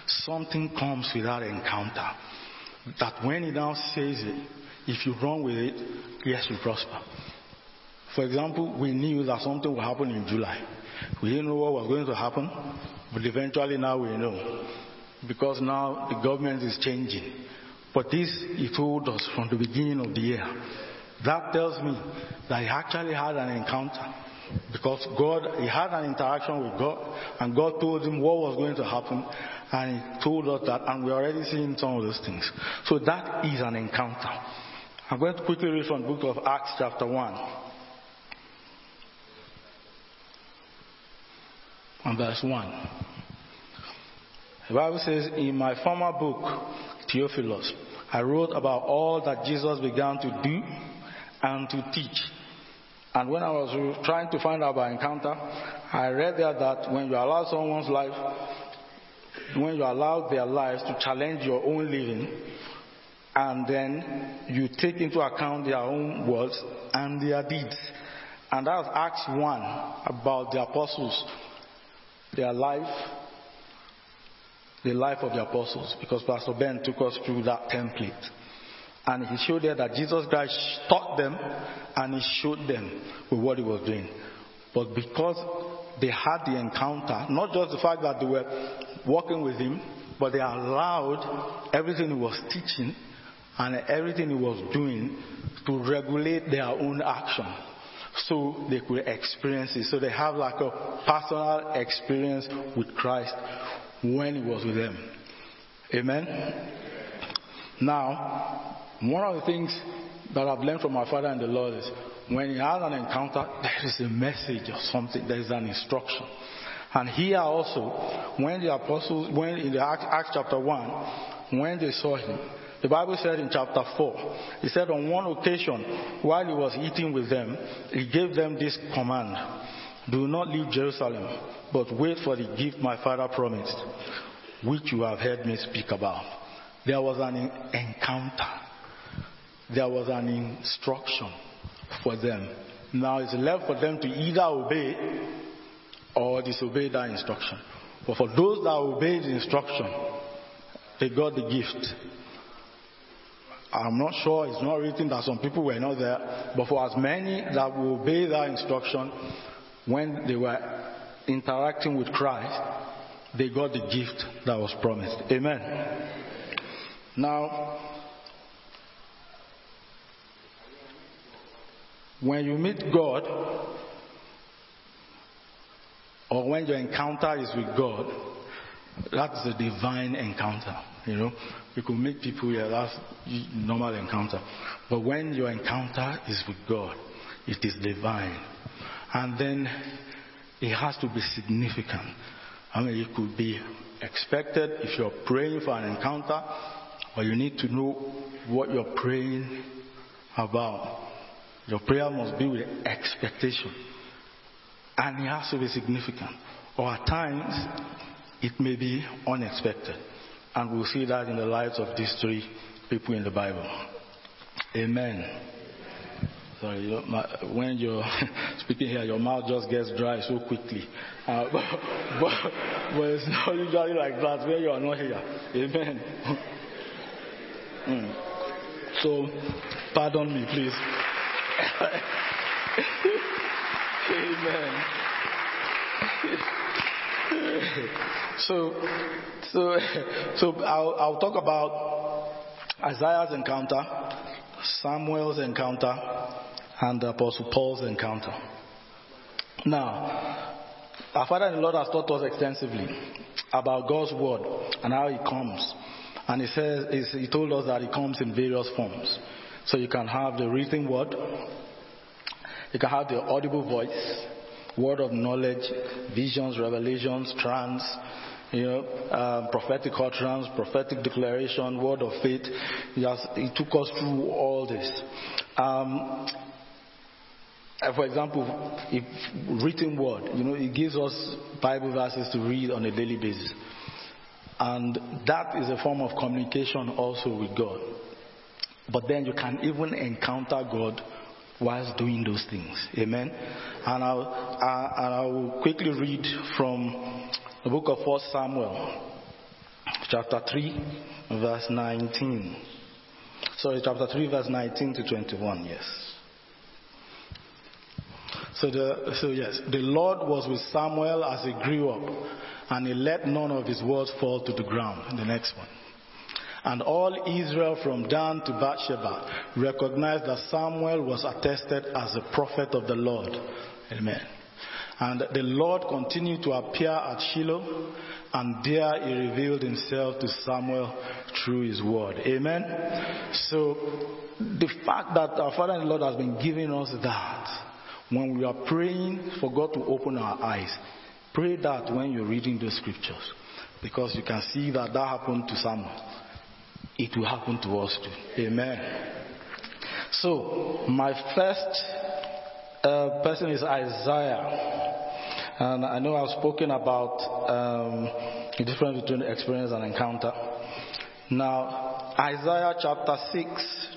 Something comes with that encounter. That when He now says it, if you run with it, yes, you prosper. For example, we knew that something would happen in July. We didn't know what was going to happen, but eventually now we know. Because now the government is changing. But this he told us from the beginning of the year. That tells me that he actually had an encounter. Because God, he had an interaction with God, and God told him what was going to happen, and he told us that, and we're already seeing some of those things. So that is an encounter. I'm going to quickly read from the book of Acts, chapter 1. And verse 1. The Bible says, In my former book, Theophilus, I wrote about all that Jesus began to do and to teach. And when I was trying to find out about encounter, I read there that when you allow someone's life, when you allow their lives to challenge your own living, and then you take into account their own words and their deeds. And that's Acts 1 about the apostles, their life, the life of the apostles, because Pastor Ben took us through that template. And he showed there that Jesus Christ taught them and he showed them with what he was doing. But because they had the encounter, not just the fact that they were walking with him, but they allowed everything he was teaching and everything he was doing to regulate their own action so they could experience it. So they have like a personal experience with Christ when he was with them. Amen. Now, one of the things that I've learned from my father and the Lord is when he has an encounter, [LAUGHS] there is a message or something, there is an instruction. And here also, when the apostles, when in the Acts, Acts chapter 1, when they saw him, the Bible said in chapter 4, he said on one occasion, while he was eating with them, he gave them this command Do not leave Jerusalem, but wait for the gift my father promised, which you have heard me speak about. There was an encounter, there was an instruction for them. Now it's left for them to either obey or disobey that instruction. But for those that obeyed the instruction, they got the gift. I'm not sure, it's not written that some people were not there, but for as many that will obey that instruction, when they were interacting with Christ, they got the gift that was promised. Amen. Now, when you meet God, or when your encounter is with God, that's a divine encounter. You know, you could meet people here, that's normal encounter. But when your encounter is with God, it is divine. And then it has to be significant. I mean, it could be expected if you're praying for an encounter, or you need to know what you're praying about. Your prayer must be with expectation. And it has to be significant. Or at times, it may be unexpected. And we'll see that in the lives of these three people in the Bible. Amen. Sorry, you know, my, when you're [LAUGHS] speaking here, your mouth just gets dry so quickly. Uh, [LAUGHS] but, but, but, it's not usually like that when you are not here. Amen. [LAUGHS] Mm. So, pardon me, please. Amen. [LAUGHS] so, so, so I'll, I'll talk about Isaiah's encounter, Samuel's encounter, and the Apostle Paul's encounter. Now, our Father in the Lord has taught us extensively about God's word and how it comes. And he says, he told us that it comes in various forms. So you can have the written word, you can have the audible voice, word of knowledge, visions, revelations, trance, you know, um, prophetic utterance, prophetic declaration, word of faith. He, he took us through all this. Um, for example, if written word, you know, it gives us Bible verses to read on a daily basis. And that is a form of communication also with God. But then you can even encounter God whilst doing those things. Amen. And I'll, I, and I will quickly read from the book of 1 Samuel, chapter 3, verse 19. Sorry, chapter 3, verse 19 to 21, yes. So, the, so yes, the Lord was with Samuel as he grew up, and he let none of his words fall to the ground. The next one. And all Israel from Dan to Beersheba recognized that Samuel was attested as a prophet of the Lord. Amen. And the Lord continued to appear at Shiloh, and there he revealed himself to Samuel through his word. Amen. So the fact that our Father and the Lord has been giving us that when we are praying for God to open our eyes, pray that when you're reading the scriptures. Because you can see that that happened to Samuel it will happen to us too. Amen. So, my first uh, person is Isaiah. And I know I've spoken about um, the difference between experience and encounter. Now, Isaiah chapter 6,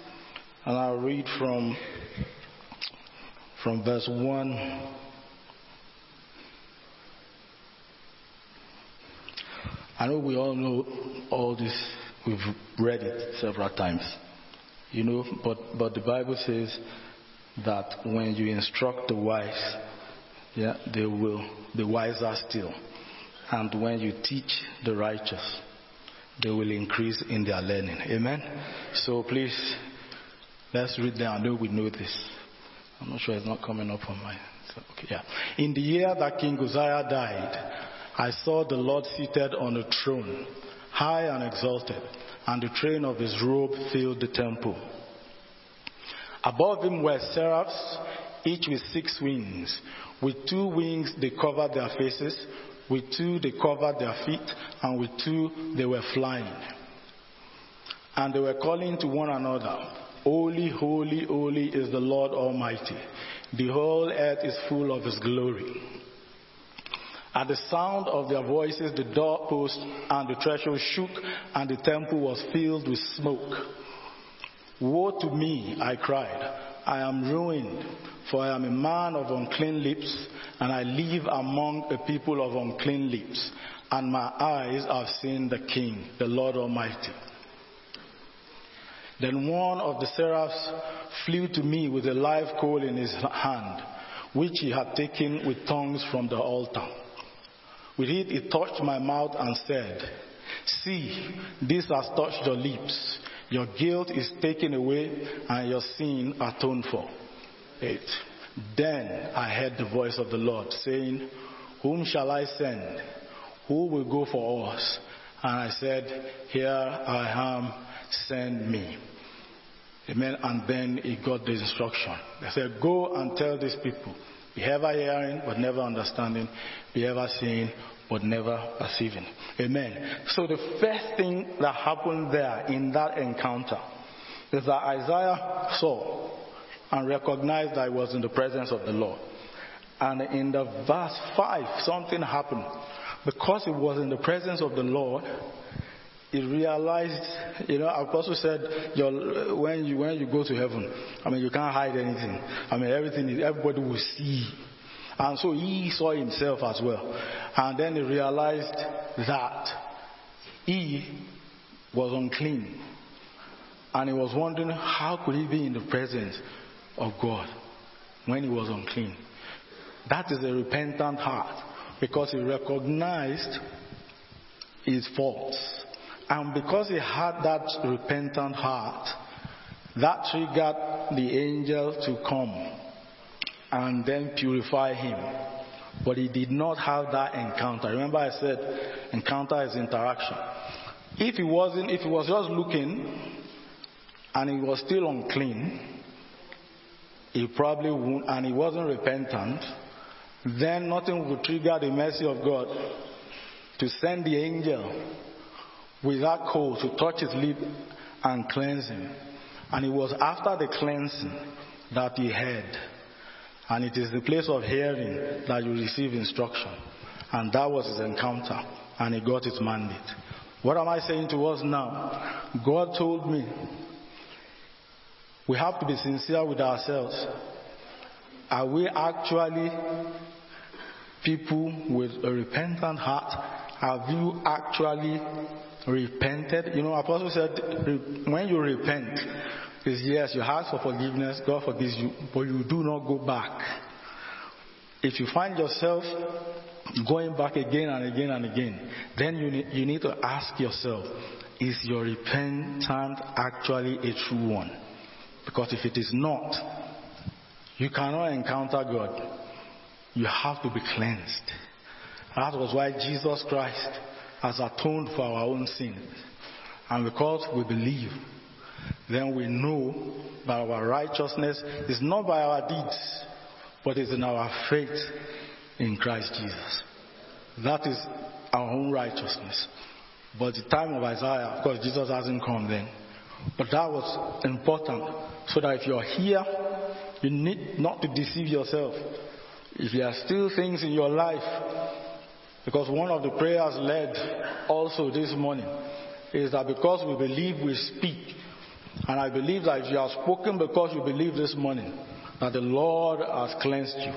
and I'll read from, from verse 1. I know we all know all this We've read it several times. You know, but, but the Bible says that when you instruct the wise, yeah, they will be wiser still. And when you teach the righteous, they will increase in their learning. Amen. So please, let's read them. I know we know this. I'm not sure it's not coming up on my. Okay, yeah. In the year that King Uzziah died, I saw the Lord seated on a throne, high and exalted, and the train of his robe filled the temple. Above him were seraphs, each with six wings. With two wings they covered their faces, with two they covered their feet, and with two they were flying. And they were calling to one another, Holy, holy, holy is the Lord Almighty. The whole earth is full of his glory. At the sound of their voices, the doorpost and the threshold shook, and the temple was filled with smoke. Woe to me, I cried. I am ruined, for I am a man of unclean lips, and I live among a people of unclean lips, and my eyes have seen the King, the Lord Almighty. Then one of the seraphs flew to me with a live coal in his hand, which he had taken with tongues from the altar. With it he touched my mouth and said, See, this has touched your lips. Your guilt is taken away and your sin atoned for. 8. Then I heard the voice of the Lord saying, Whom shall I send? Who will go for us? And I said, Here I am, send me. Amen. And then he got the instruction. They said, Go and tell these people, be ever hearing but never understanding, be ever seeing but never perceiving. Amen. So the first thing that happened there in that encounter is that Isaiah saw and recognized that he was in the presence of the Lord. And in the verse 5, something happened. Because he was in the presence of the Lord, he realized, you know, Apostle said, when you when you go to heaven, I mean, you can't hide anything. I mean, everything everybody will see. And so he saw himself as well. And then he realized that he was unclean. And he was wondering how could he be in the presence of God when he was unclean. That is a repentant heart because he recognized his faults. And because he had that repentant heart, that triggered the angel to come and then purify him. But he did not have that encounter. Remember I said encounter is interaction. If he wasn't, if he was just looking and he was still unclean, he probably won't, and he wasn't repentant, then nothing would trigger the mercy of God to send the angel with that coal to touch his lip and cleanse him. And it was after the cleansing that he heard. And it is the place of hearing that you receive instruction. And that was his encounter. And he got his mandate. What am I saying to us now? God told me we have to be sincere with ourselves. Are we actually people with a repentant heart? Have you actually repented? You know, Apostle said, when you repent, is yes, you ask for forgiveness, God forgives you, but you do not go back. If you find yourself going back again and again and again, then you need, you need to ask yourself, is your repentance actually a true one? Because if it is not, you cannot encounter God. You have to be cleansed. That was why Jesus Christ has atoned for our own sins. And because we believe, then we know that our righteousness is not by our deeds, but is in our faith in Christ Jesus. That is our own righteousness. But the time of Isaiah, of course, Jesus hasn't come then. But that was important so that if you're here, you need not to deceive yourself. If there are still things in your life, because one of the prayers led also this morning is that because we believe we speak, and I believe that you have spoken because you believe this morning, that the Lord has cleansed you,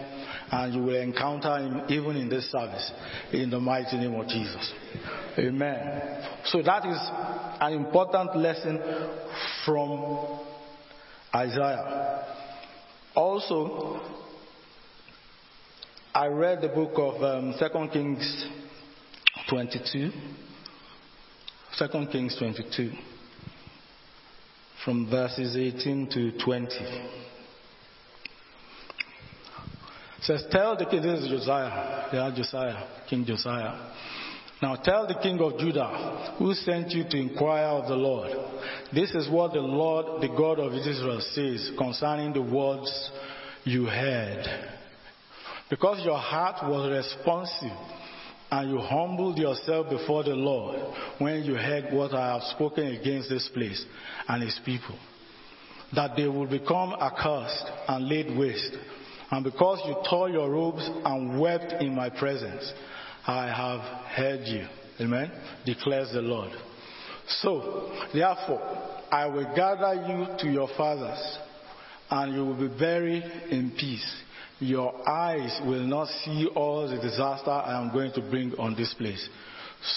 and you will encounter Him even in this service, in the mighty name of Jesus. Amen. So that is an important lesson from Isaiah. Also, I read the book of um, 2 Kings 22. 2 Kings 22, from verses 18 to 20. It says, Tell the king, this is Josiah, yeah, Josiah, King Josiah. Now tell the king of Judah, who sent you to inquire of the Lord. This is what the Lord, the God of Israel, says concerning the words you heard. Because your heart was responsive and you humbled yourself before the Lord when you heard what I have spoken against this place and its people, that they will become accursed and laid waste. And because you tore your robes and wept in my presence, I have heard you. Amen. Declares the Lord. So, therefore, I will gather you to your fathers, and you will be buried in peace. Your eyes will not see all the disaster I am going to bring on this place.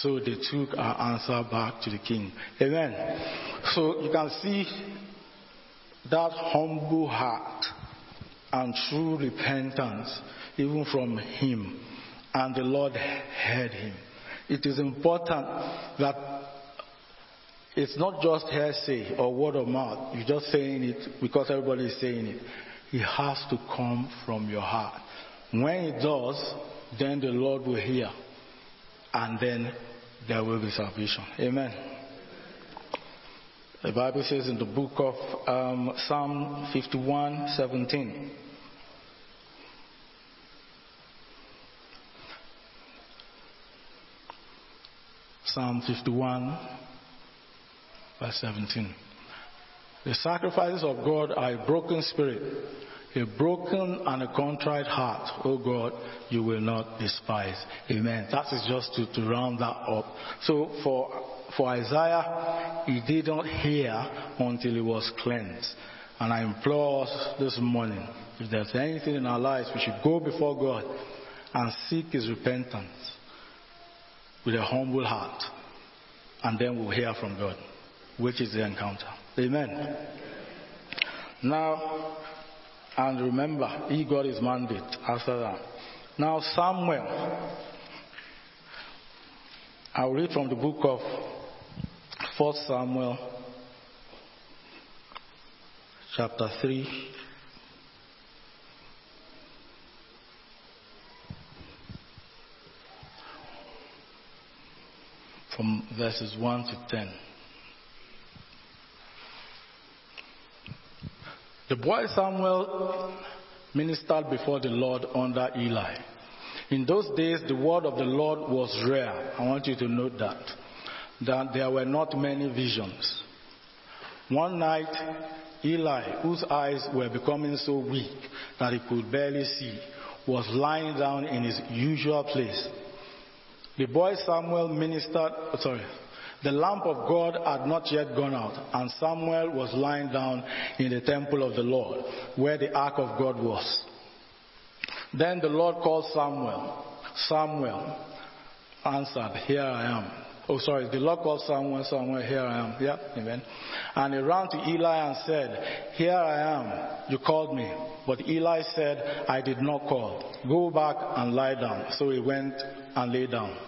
So they took our answer back to the king. Amen. So you can see that humble heart and true repentance, even from him and the Lord heard him. It is important that it's not just hearsay or word of mouth. You're just saying it because everybody is saying it. It has to come from your heart. When it does, then the Lord will hear. And then there will be salvation. Amen. The Bible says in the book of um, Psalm 51 17. Psalm 51, verse 17. The sacrifices of God are a broken spirit, a broken and a contrite heart. Oh God, you will not despise. Amen. That is just to, to round that up. So for, for Isaiah, he did not hear until he was cleansed. And I implore us this morning, if there's anything in our lives, we should go before God and seek his repentance with a humble heart. And then we'll hear from God, which is the encounter. Amen. Now, and remember, he got his mandate after that. Now, Samuel. I'll read from the book of 1 Samuel, chapter 3. From verses 1 to 10. The boy Samuel ministered before the Lord under Eli. In those days, the word of the Lord was rare. I want you to note that. That there were not many visions. One night, Eli, whose eyes were becoming so weak that he could barely see, was lying down in his usual place. The boy Samuel ministered, sorry, the lamp of God had not yet gone out, and Samuel was lying down in the temple of the Lord, where the ark of God was. Then the Lord called Samuel. Samuel answered, Here I am. Oh, sorry, the Lord called Samuel, Samuel, here I am. Yeah, amen. And he ran to Eli and said, Here I am. You called me. But Eli said, I did not call. Go back and lie down. So he went and lay down.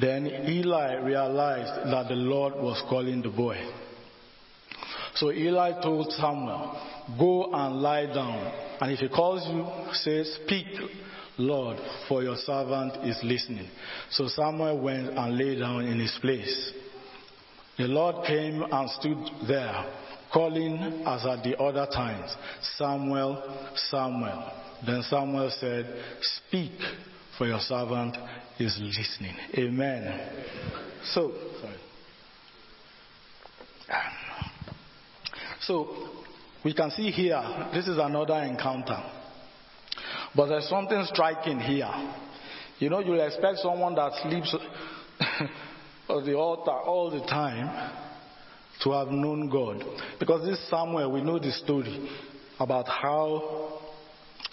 Then Eli realized that the Lord was calling the boy. So Eli told Samuel, Go and lie down. And if he calls you, say, Speak, Lord, for your servant is listening. So Samuel went and lay down in his place. The Lord came and stood there, calling as at the other times, Samuel, Samuel. Then Samuel said, Speak, for your servant is listening. Amen. So, sorry. Um, so, we can see here, this is another encounter. But there's something striking here. You know, you expect someone that sleeps [LAUGHS] of the altar all the time to have known God. Because this Samuel, we know the story about how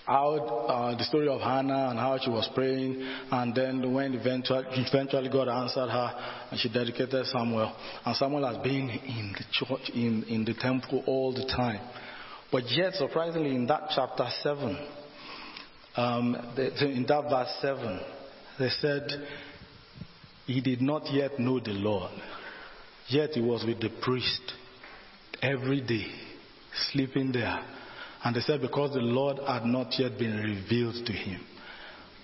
how uh, the story of Hannah and how she was praying, and then when eventually, eventually God answered her, and she dedicated Samuel. And Samuel has been in the church, in, in the temple all the time. But yet, surprisingly, in that chapter 7, um, in that verse 7, they said, He did not yet know the Lord. Yet he was with the priest every day, sleeping there. And they said because the Lord had not yet been revealed to him.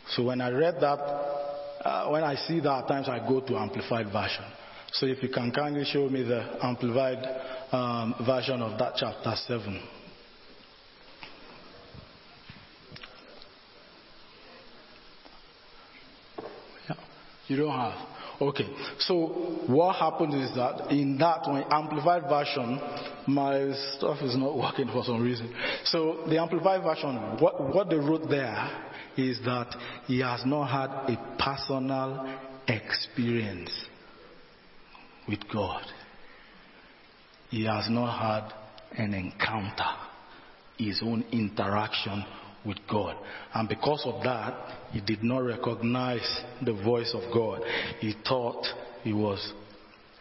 So when I read that, uh, when I see that, at times I go to Amplified Version. So if you can kindly show me the Amplified um, version of that chapter 7. Yeah, you don't have. Okay, so what happened is that in that one amplified version, my stuff is not [LAUGHS] working for some reason. So the amplified version, what, what they wrote there is that he has not had a personal experience with God. He has not had an encounter, his own interaction with God. And because of that, he did not recognize the voice of God. He thought it was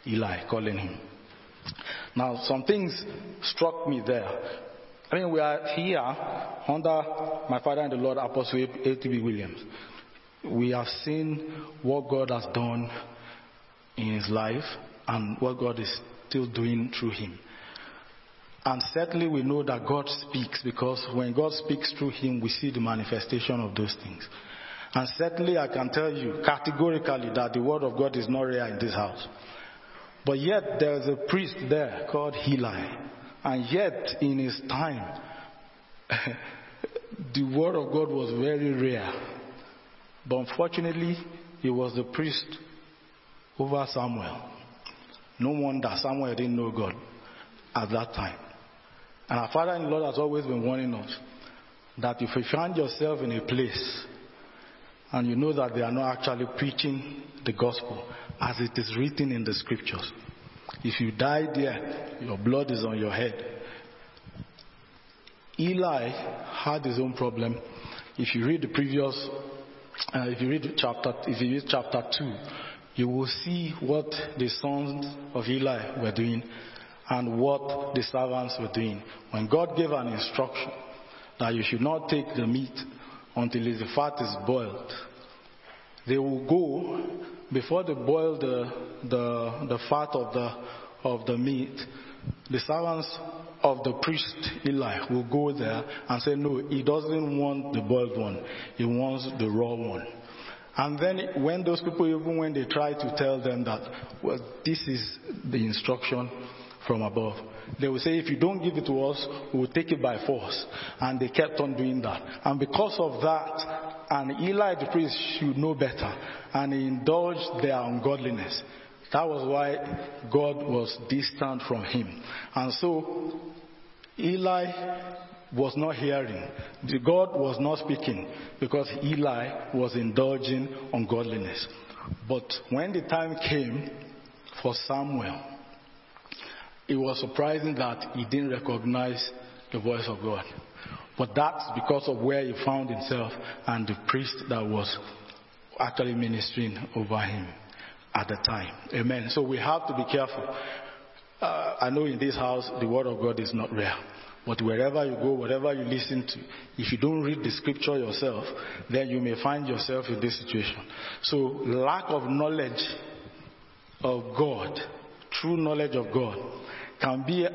Eli calling him. Now, some things struck me there. I mean, we are here under my father and the Lord, Apostle A.T.B. Williams. We have seen what God has done in his life and what God is still doing through him. And certainly we know that God speaks because when God speaks through him, we see the manifestation of those things. And certainly I can tell you categorically that the word of God is not rare in this house. But yet there is a priest there called Heli. And yet in his time, [LAUGHS] the word of God was very rare. But unfortunately, he was the priest over Samuel. No wonder Samuel didn't know God at that time. And our Father in law has always been warning us that if you find yourself in a place and you know that they are not actually preaching the gospel as it is written in the scriptures, if you die there, your blood is on your head. Eli had his own problem. If you read the previous, uh, if you read chapter, if you read chapter two, you will see what the sons of Eli were doing and what the servants were doing. When God gave an instruction that you should not take the meat until the fat is boiled, they will go before they boil the, the, the fat of the, of the meat. The servants of the priest Eli will go there and say, No, he doesn't want the boiled one, he wants the raw one. And then when those people, even when they try to tell them that, well, this is the instruction from above. They will say, if you don't give it to us, we will take it by force. And they kept on doing that. And because of that, and Eli the priest should know better, and he indulged their ungodliness. That was why God was distant from him. And so, Eli was not hearing. God was not speaking because Eli was indulging ungodliness. But when the time came for Samuel, it was surprising that he didn't recognize the voice of God. But that's because of where he found himself and the priest that was actually ministering over him at the time. Amen. So we have to be careful. Uh, I know in this house the word of God is not rare. But wherever you go, whatever you listen to, if you don't read the scripture yourself, then you may find yourself in this situation. So lack of knowledge of God, true knowledge of God, can be a,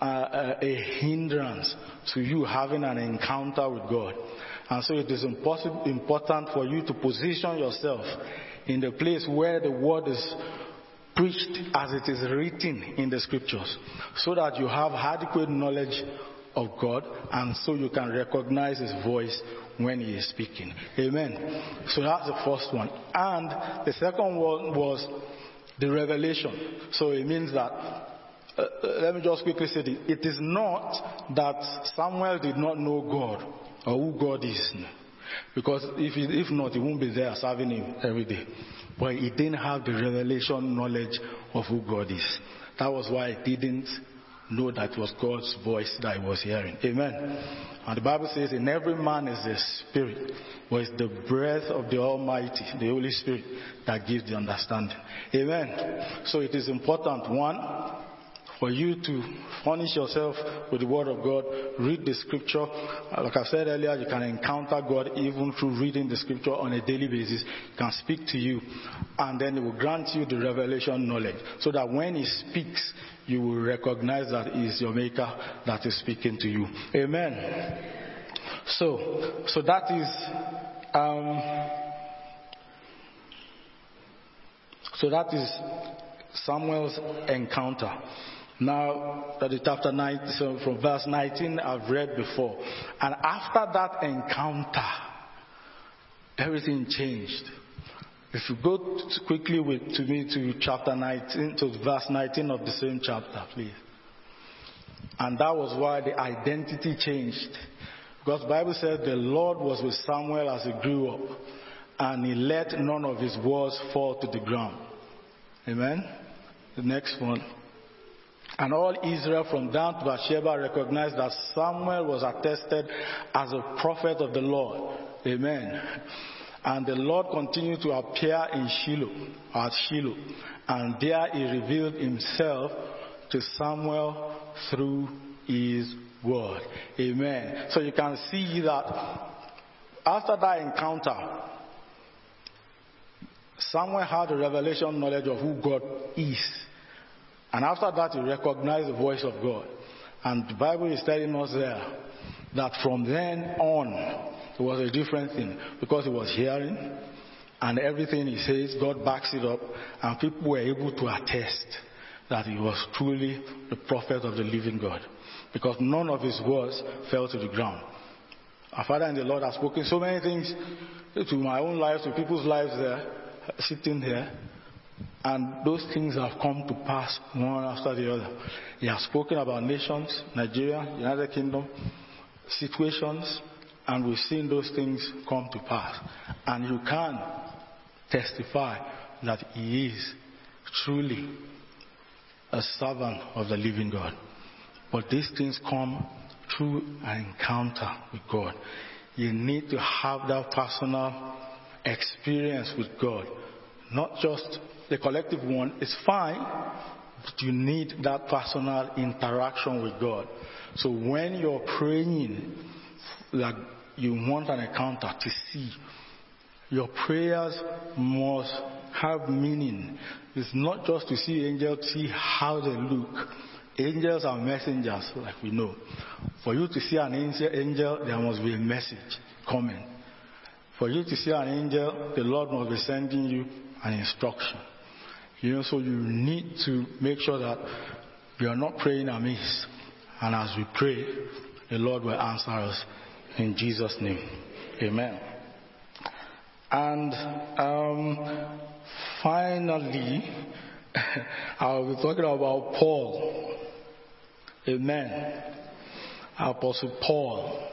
a, a hindrance to you having an encounter with God. And so it is important for you to position yourself in the place where the word is preached as it is written in the scriptures so that you have adequate knowledge of God and so you can recognize his voice when he is speaking. Amen. So that's the first one. And the second one was the revelation. So it means that uh, let me just quickly say this. It is not that Samuel did not know God or who God is. Because if, he, if not, he won't be there serving him every day. But he didn't have the revelation knowledge of who God is. That was why he didn't know that it was God's voice that he was hearing. Amen. And the Bible says, in every man is a spirit, but it's the breath of the Almighty, the Holy Spirit, that gives the understanding. Amen. So it is important, one, for you to furnish yourself with the Word of God, read the Scripture. Like I said earlier, you can encounter God even through reading the Scripture on a daily basis. He can speak to you, and then He will grant you the revelation knowledge, so that when He speaks, you will recognize that He is your Maker that is speaking to you. Amen. So, so that is. Um, so that is Samuel's encounter. Now, that is chapter 19, so from verse 19, I've read before. And after that encounter, everything changed. If you go quickly with, to me to chapter 19, to verse 19 of the same chapter, please. And that was why the identity changed. Because the Bible says the Lord was with Samuel as he grew up, and he let none of his words fall to the ground. Amen. The next one. And all Israel from Dan to Bathsheba recognized that Samuel was attested as a prophet of the Lord. Amen. And the Lord continued to appear in Shiloh, at Shiloh, and there he revealed himself to Samuel through his word. Amen. So you can see that after that encounter, Samuel had a revelation knowledge of who God is. And after that, he recognized the voice of God. And the Bible is telling us there that from then on, it was a different thing because he was hearing and everything he says, God backs it up, and people were able to attest that he was truly the prophet of the living God because none of his words fell to the ground. Our Father and the Lord have spoken so many things to my own life, to people's lives there, sitting here, and those things have come to pass one after the other. He has spoken about nations, Nigeria, United Kingdom, situations, and we've seen those things come to pass. And you can testify that he is truly a servant of the living God. But these things come through an encounter with God. You need to have that personal experience with God. Not just the collective one it's fine, but you need that personal interaction with God. So when you're praying that you want an encounter to see, your prayers must have meaning. It's not just to see angels, see how they look. Angels are messengers, like we know. For you to see an angel, there must be a message coming. For you to see an angel, the Lord must be sending you an instruction. You know, so you need to make sure that we are not praying amiss. And as we pray, the Lord will answer us in Jesus' name. Amen. And um, finally, [LAUGHS] I'll be talking about Paul. Amen. Apostle Paul.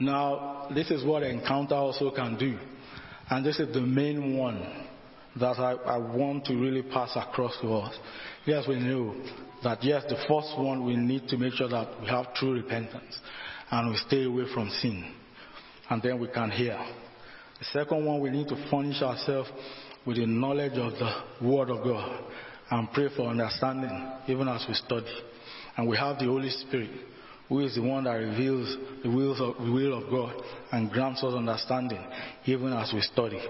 Now, this is what encounter also can do. And this is the main one that I, I want to really pass across to us. Yes, we know that yes, the first one we need to make sure that we have true repentance and we stay away from sin. And then we can hear. The second one, we need to furnish ourselves with the knowledge of the Word of God and pray for understanding even as we study. And we have the Holy Spirit who is the one that reveals the, of, the will of God and grants us understanding even as we study.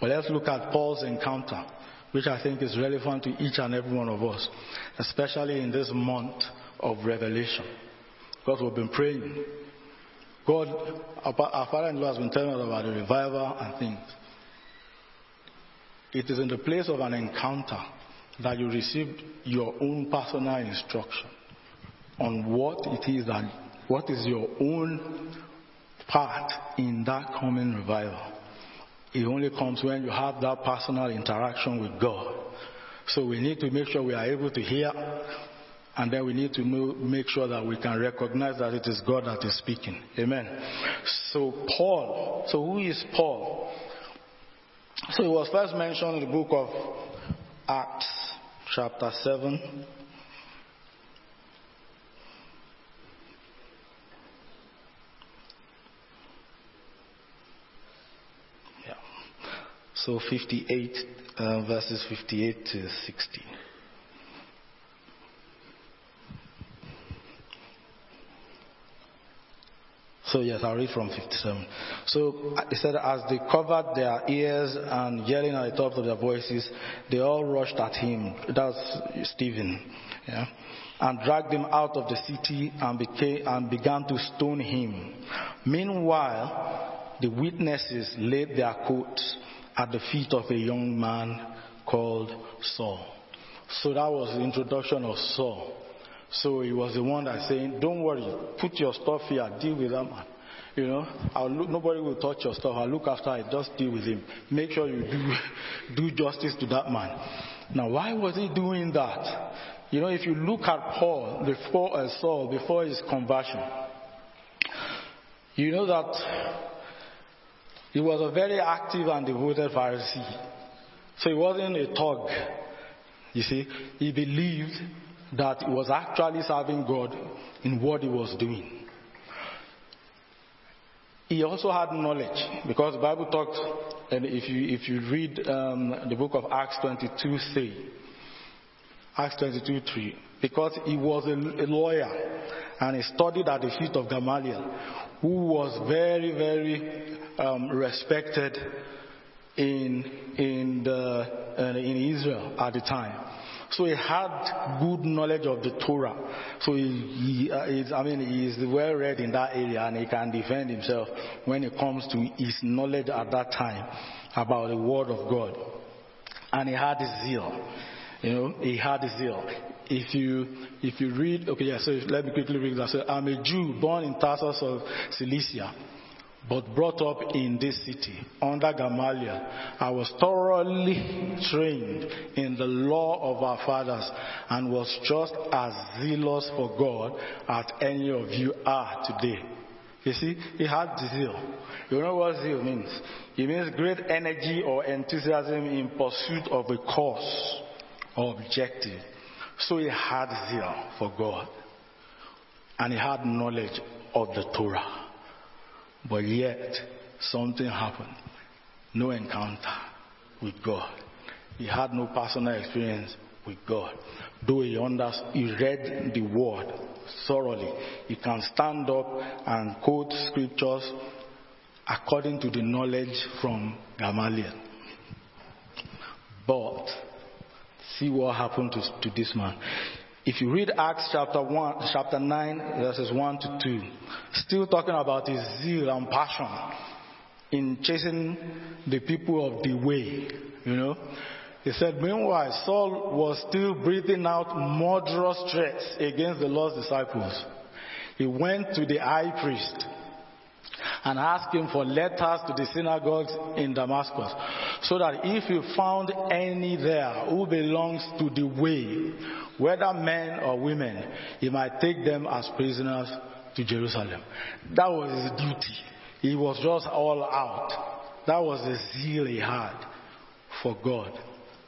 But let's look at Paul's encounter, which I think is relevant to each and every one of us, especially in this month of revelation. Because we've been praying. God, our our Father in law has been telling us about the revival and things. It is in the place of an encounter that you receive your own personal instruction on what it is that, what is your own part in that coming revival. It only comes when you have that personal interaction with God. So we need to make sure we are able to hear And then we need to know, make sure that we can recognize that it is God that is speaking. Amen. So Paul, so who is Paul? So he was first mentioned in the book of Acts, chapter 7. Yeah. So 58, uh, verses 58 to 60. So yes, I'll read from 57. So he said, as they covered their ears and yelling at the top of their voices, they all rushed at him. That's Stephen. Yeah. And dragged him out of the city and, became, and began to stone him. Meanwhile, the witnesses laid their coats at the feet of a young man called Saul. So that was the introduction of Saul. So he was the one that saying, "Don't worry, put your stuff here, deal with that man. You know, look, nobody will touch your stuff. I'll look after it. Just deal with him. Make sure you do [LAUGHS] do justice to that man." Now, why was he doing that? You know, if you look at Paul before uh, Saul before his conversion, you know that he was a very active and devoted Pharisee. So he wasn't a thug. You see, he believed that he was actually serving God in what he was doing. He also had knowledge because the Bible talks, and if you if you read um, the book of Acts 22, 3, Acts 22, 3, because he was a, a lawyer and he studied at the feet of Gamaliel, who was very very um, respected in in the uh, in Israel at the time. So he had good knowledge of the Torah. So he, he uh, is, I mean, he is well read in that area and he can defend himself when it comes to his knowledge at that time about the Word of God. And he had zeal. You know, he had zeal. If you if you read, okay, yeah. So let me quickly read that. So I'm a Jew born in Tarsus of Cilicia but brought up in this city under Gamaliel. I was thoroughly trained in the law of our fathers and was just as zealous for God as any of you are today. You see, he had zeal. You know what zeal means? It means great energy or enthusiasm in pursuit of a cause or objective. So he had zeal for God. And he had knowledge of the Torah. But yet, something happened. No encounter with God. He had no personal experience with God. Though he, understood, he read the word thoroughly, he can stand up and quote scriptures according to the knowledge from Gamaliel. But see what happened to, to this man. If you read Acts chapter 1, chapter 9, verses 1 to 2, still talking about his zeal and passion in chasing the people of the way, you know. He said, meanwhile, Saul was still breathing out murderous threats against the Lord's disciples. He went to the high priest and asked him for letters to the synagogues in Damascus, so that if he found any there who belongs to the way, whether men or women, he might take them as prisoners to Jerusalem. That was his duty. He was just all out. That was the zeal he had for God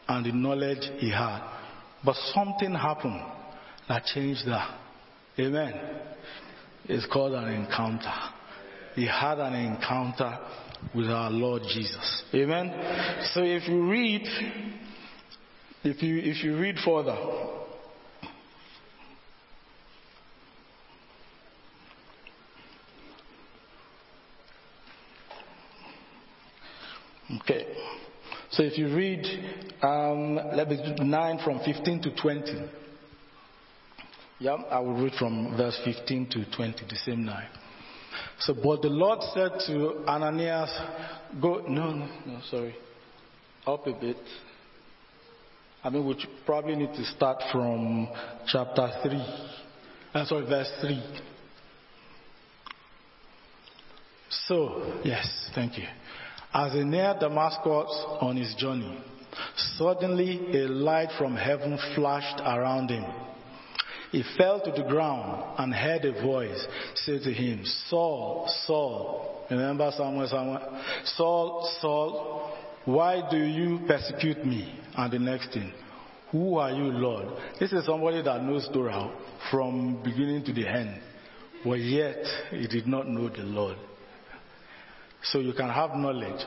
and the knowledge he had. But something happened that changed that. Amen. It's called an encounter. He had an encounter with our Lord Jesus. Amen. So if you read, if you if you read further, Okay. So if you read, um, let me 9 from 15 to 20. Yeah, I will read from verse 15 to 20, the same 9. So, but the Lord said to Ananias, Go, no, no, no, sorry. Up a bit. I mean, we probably need to start from chapter 3. Uh, sorry, verse 3. So, yes, thank you. As he neared Damascus on his journey, suddenly a light from heaven flashed around him. He fell to the ground and heard a voice say to him, Saul, Saul. Remember Samuel, Samuel? Saul, Saul, why do you persecute me? And the next thing, who are you, Lord? This is somebody that knows Torah from beginning to the end, but yet he did not know the Lord. So you can have knowledge,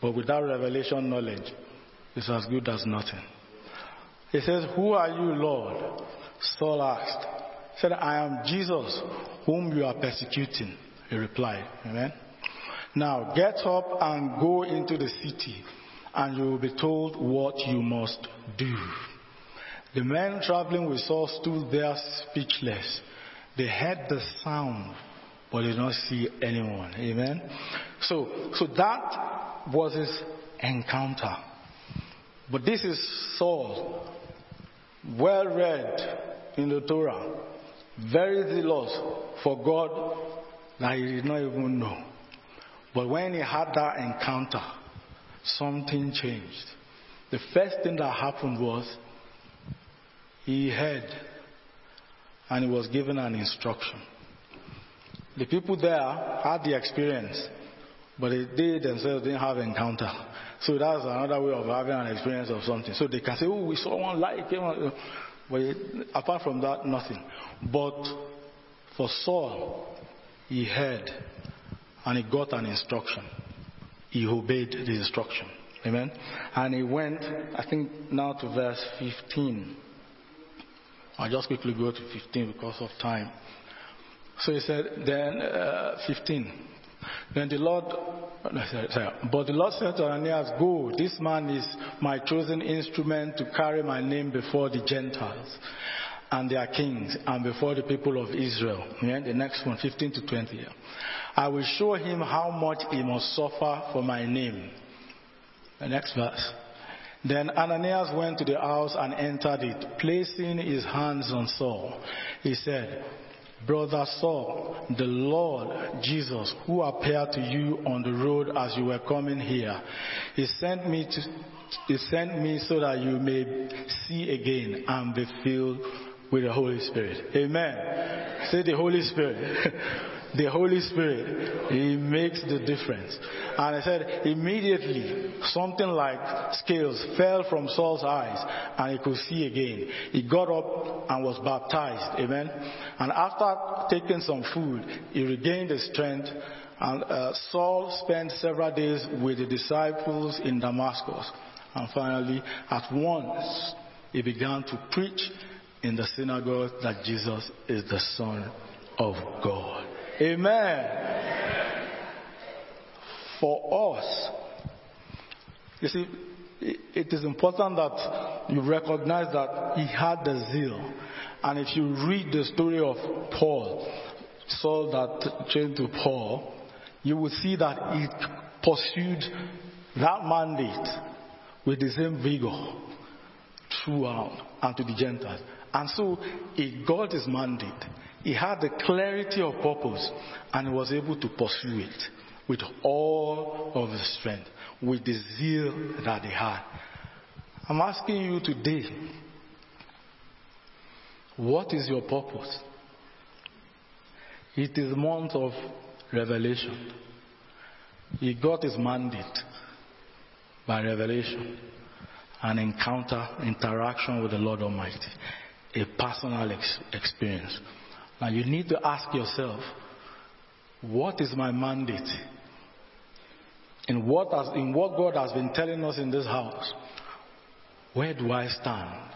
but without revelation knowledge, it's as good as nothing. He says, Who are you, Lord? Saul asked. He said, I am Jesus, whom you are persecuting. He replied. Amen. Now get up and go into the city, and you will be told what you must do. The men traveling with Saul stood there speechless. They heard the sound, but did not see anyone. Amen. So, so that was his encounter. But this is Saul, well read in the Torah, very zealous for God that he did not even know. But when he had that encounter, something changed. The first thing that happened was he heard and he was given an instruction. The people there had the experience, but they themselves didn't have encounter. So that's another way of having an experience of something. So they can say, oh, we saw one light. But apart from that, nothing. But for Saul, he heard and he got an instruction. He obeyed the instruction. Amen. And he went, I think now to verse 15. I'll just quickly go to 15 because of time. So he said, then uh, 15. Then the Lord, but the Lord said to Ananias, Go, this man is my chosen instrument to carry my name before the Gentiles and their kings and before the people of Israel. Yeah, the next one, 15 to 20. Yeah. I will show him how much he must suffer for my name. The next verse. Then Ananias went to the house and entered it, placing his hands on Saul. He said, Brother Saul, the Lord Jesus, who appeared to you on the road as you were coming here, he sent me to, he sent me so that you may see again and be filled with the Holy Spirit. Amen. Say the Holy Spirit. [LAUGHS] the Holy Spirit, He makes the difference. And I said, immediately, something like scales fell from Saul's eyes and he could see again. He got up and was baptized. Amen. And after taking some food, he regained his strength and uh, Saul spent several days with the disciples in Damascus. And finally, at once, he began to preach in the synagogue that Jesus is the Son of God. Amen. For us, you see, it is important that you recognize that he had the zeal. And if you read the story of Paul, Saul that changed to Paul, you will see that he pursued that mandate with the same vigor throughout and to the Gentiles. And so he got his mandate. He had the clarity of purpose and was able to pursue it with all of his strength, with the zeal that he had. I'm asking you today, what is your purpose? It is month of revelation. He got his mandate by revelation, an encounter, interaction with the Lord Almighty, a personal ex- experience. Now you need to ask yourself, what is my mandate? In what, has, in what God has been telling us in this house, where do I stand?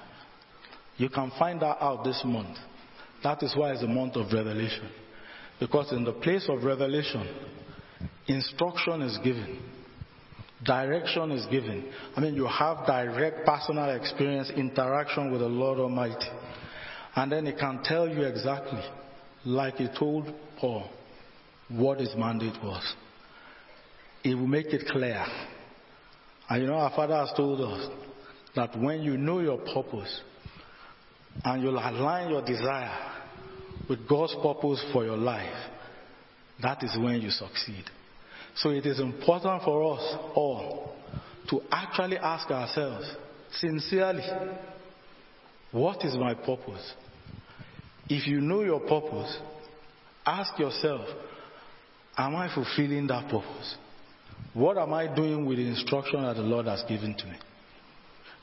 You can find that out this month. That is why it's a month of revelation. Because in the place of revelation, instruction is given, direction is given. I mean, you have direct personal experience, interaction with the Lord Almighty. And then He can tell you exactly, like He told Paul, what His mandate was. He will make it clear. And you know, our Father has told us that when you know your purpose and you'll align your desire with God's purpose for your life, that is when you succeed. So it is important for us all to actually ask ourselves sincerely, what is my purpose? If you know your purpose, ask yourself, am I fulfilling that purpose? What am I doing with the instruction that the Lord has given to me?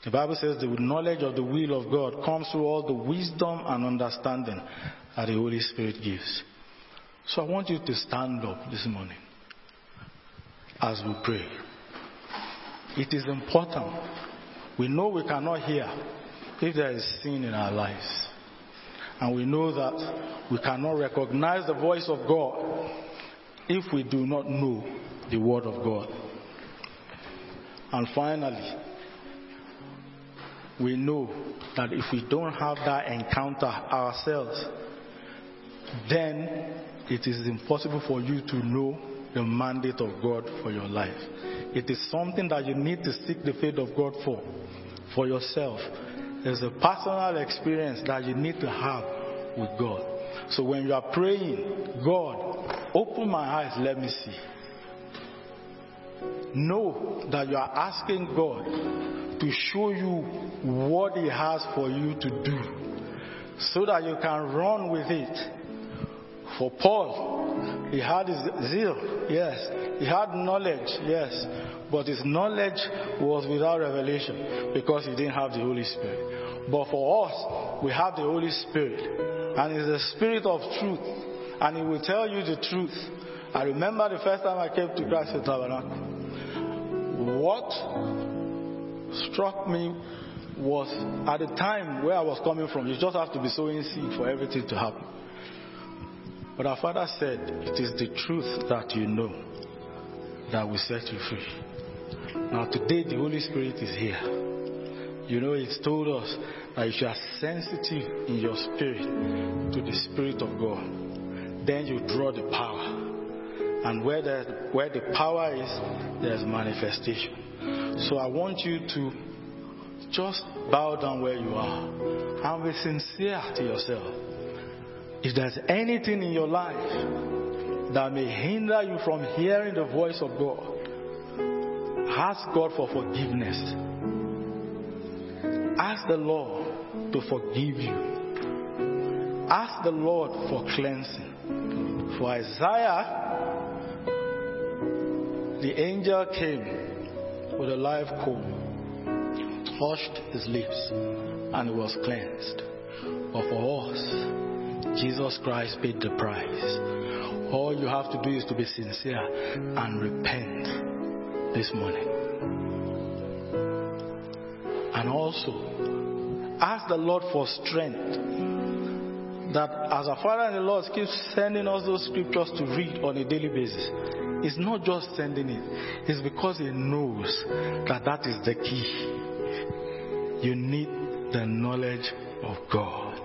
The Bible says the knowledge of the will of God comes through all the wisdom and understanding that the Holy Spirit gives. So I want you to stand up this morning as we pray. It is important. We know we cannot hear if there is sin in our lives. And we know that we cannot recognize the voice of God if we do not know the Word of God. And finally, we know that if we don't have that encounter ourselves, then it is impossible for you to know the mandate of God for your life. It is something that you need to seek the faith of God for, for yourself. There's a personal experience that you need to have with God. So when you are praying, God, open my eyes, let me see. Know that you are asking God to show you what He has for you to do so that you can run with it. For Paul, he had his zeal, yes. He had knowledge, yes. But his knowledge was without revelation because he didn't have the Holy Spirit. But for us, we have the Holy Spirit. And it's the Spirit of truth. And He will tell you the truth. I remember the first time I came to Christ Faith Tabernacle. What struck me was at the time where I was coming from, you just have to be sowing seed for everything to happen. But our Father said, It is the truth that you know that will set you free. Now, today, the Holy Spirit is here. You know, it's told us that if you are sensitive in your spirit to the Spirit of God, then you draw the power. And where the, where the power is, there's manifestation. So I want you to just bow down where you are and be sincere to yourself. If there's anything in your life that may hinder you from hearing the voice of God, ask God for forgiveness. Ask the Lord to forgive you. Ask the Lord for cleansing. For Isaiah, the angel came with a live coal, touched his lips, and was cleansed. But for us, Jesus Christ paid the price. All you have to do is to be sincere and repent this morning. And also, ask the Lord for strength. That as our Father and the Lord keeps sending us those scriptures to read on a daily basis, it's not just sending it, it's because He knows that that is the key. You need the knowledge of God,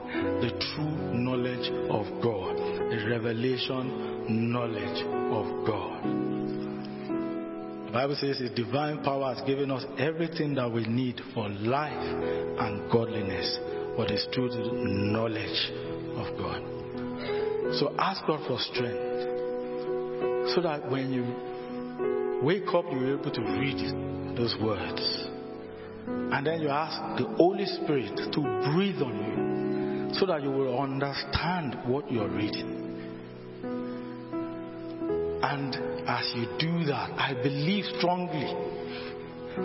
the true knowledge of God, the revelation knowledge of God. The Bible says His divine power has given us everything that we need for life and godliness, it's through the knowledge of God. So ask God for strength so that when you wake up, you're able to read those words. And then you ask the Holy Spirit to breathe on you so that you will understand what you're reading. And as you do that, I believe strongly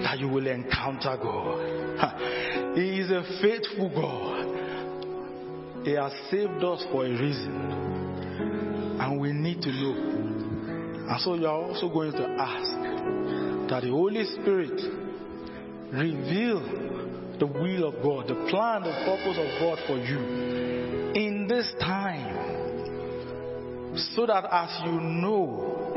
that you will encounter God. He is a faithful God. He has saved us for a reason. And we need to know. And so you are also going to ask that the Holy Spirit reveal the will of God, the plan, the purpose of God for you in this time. So that as you know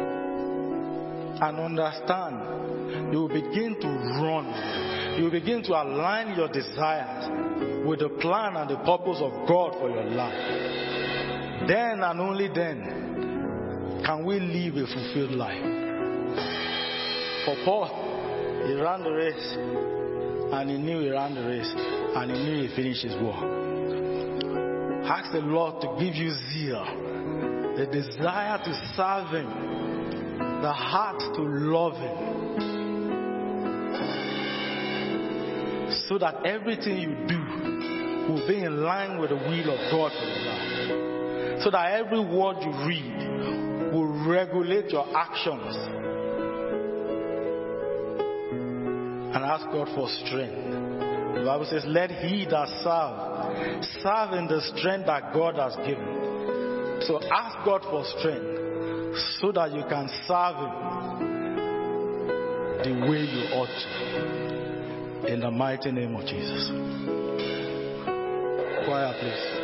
and understand, you will begin to run. You will begin to align your desires with the plan and the purpose of God for your life. Then and only then can we live a fulfilled life. For Paul, he ran the race and he knew he ran the race and he knew he finished his work. Ask the Lord to give you zeal, the desire to serve Him, the heart to love Him, so that everything you do will be in line with the will of God. So that every word you read will regulate your actions. And ask God for strength. The Bible says, Let he that serve, serve in the strength that God has given. So ask God for strength so that you can serve him the way you ought to. In the mighty name of Jesus. Choir, please.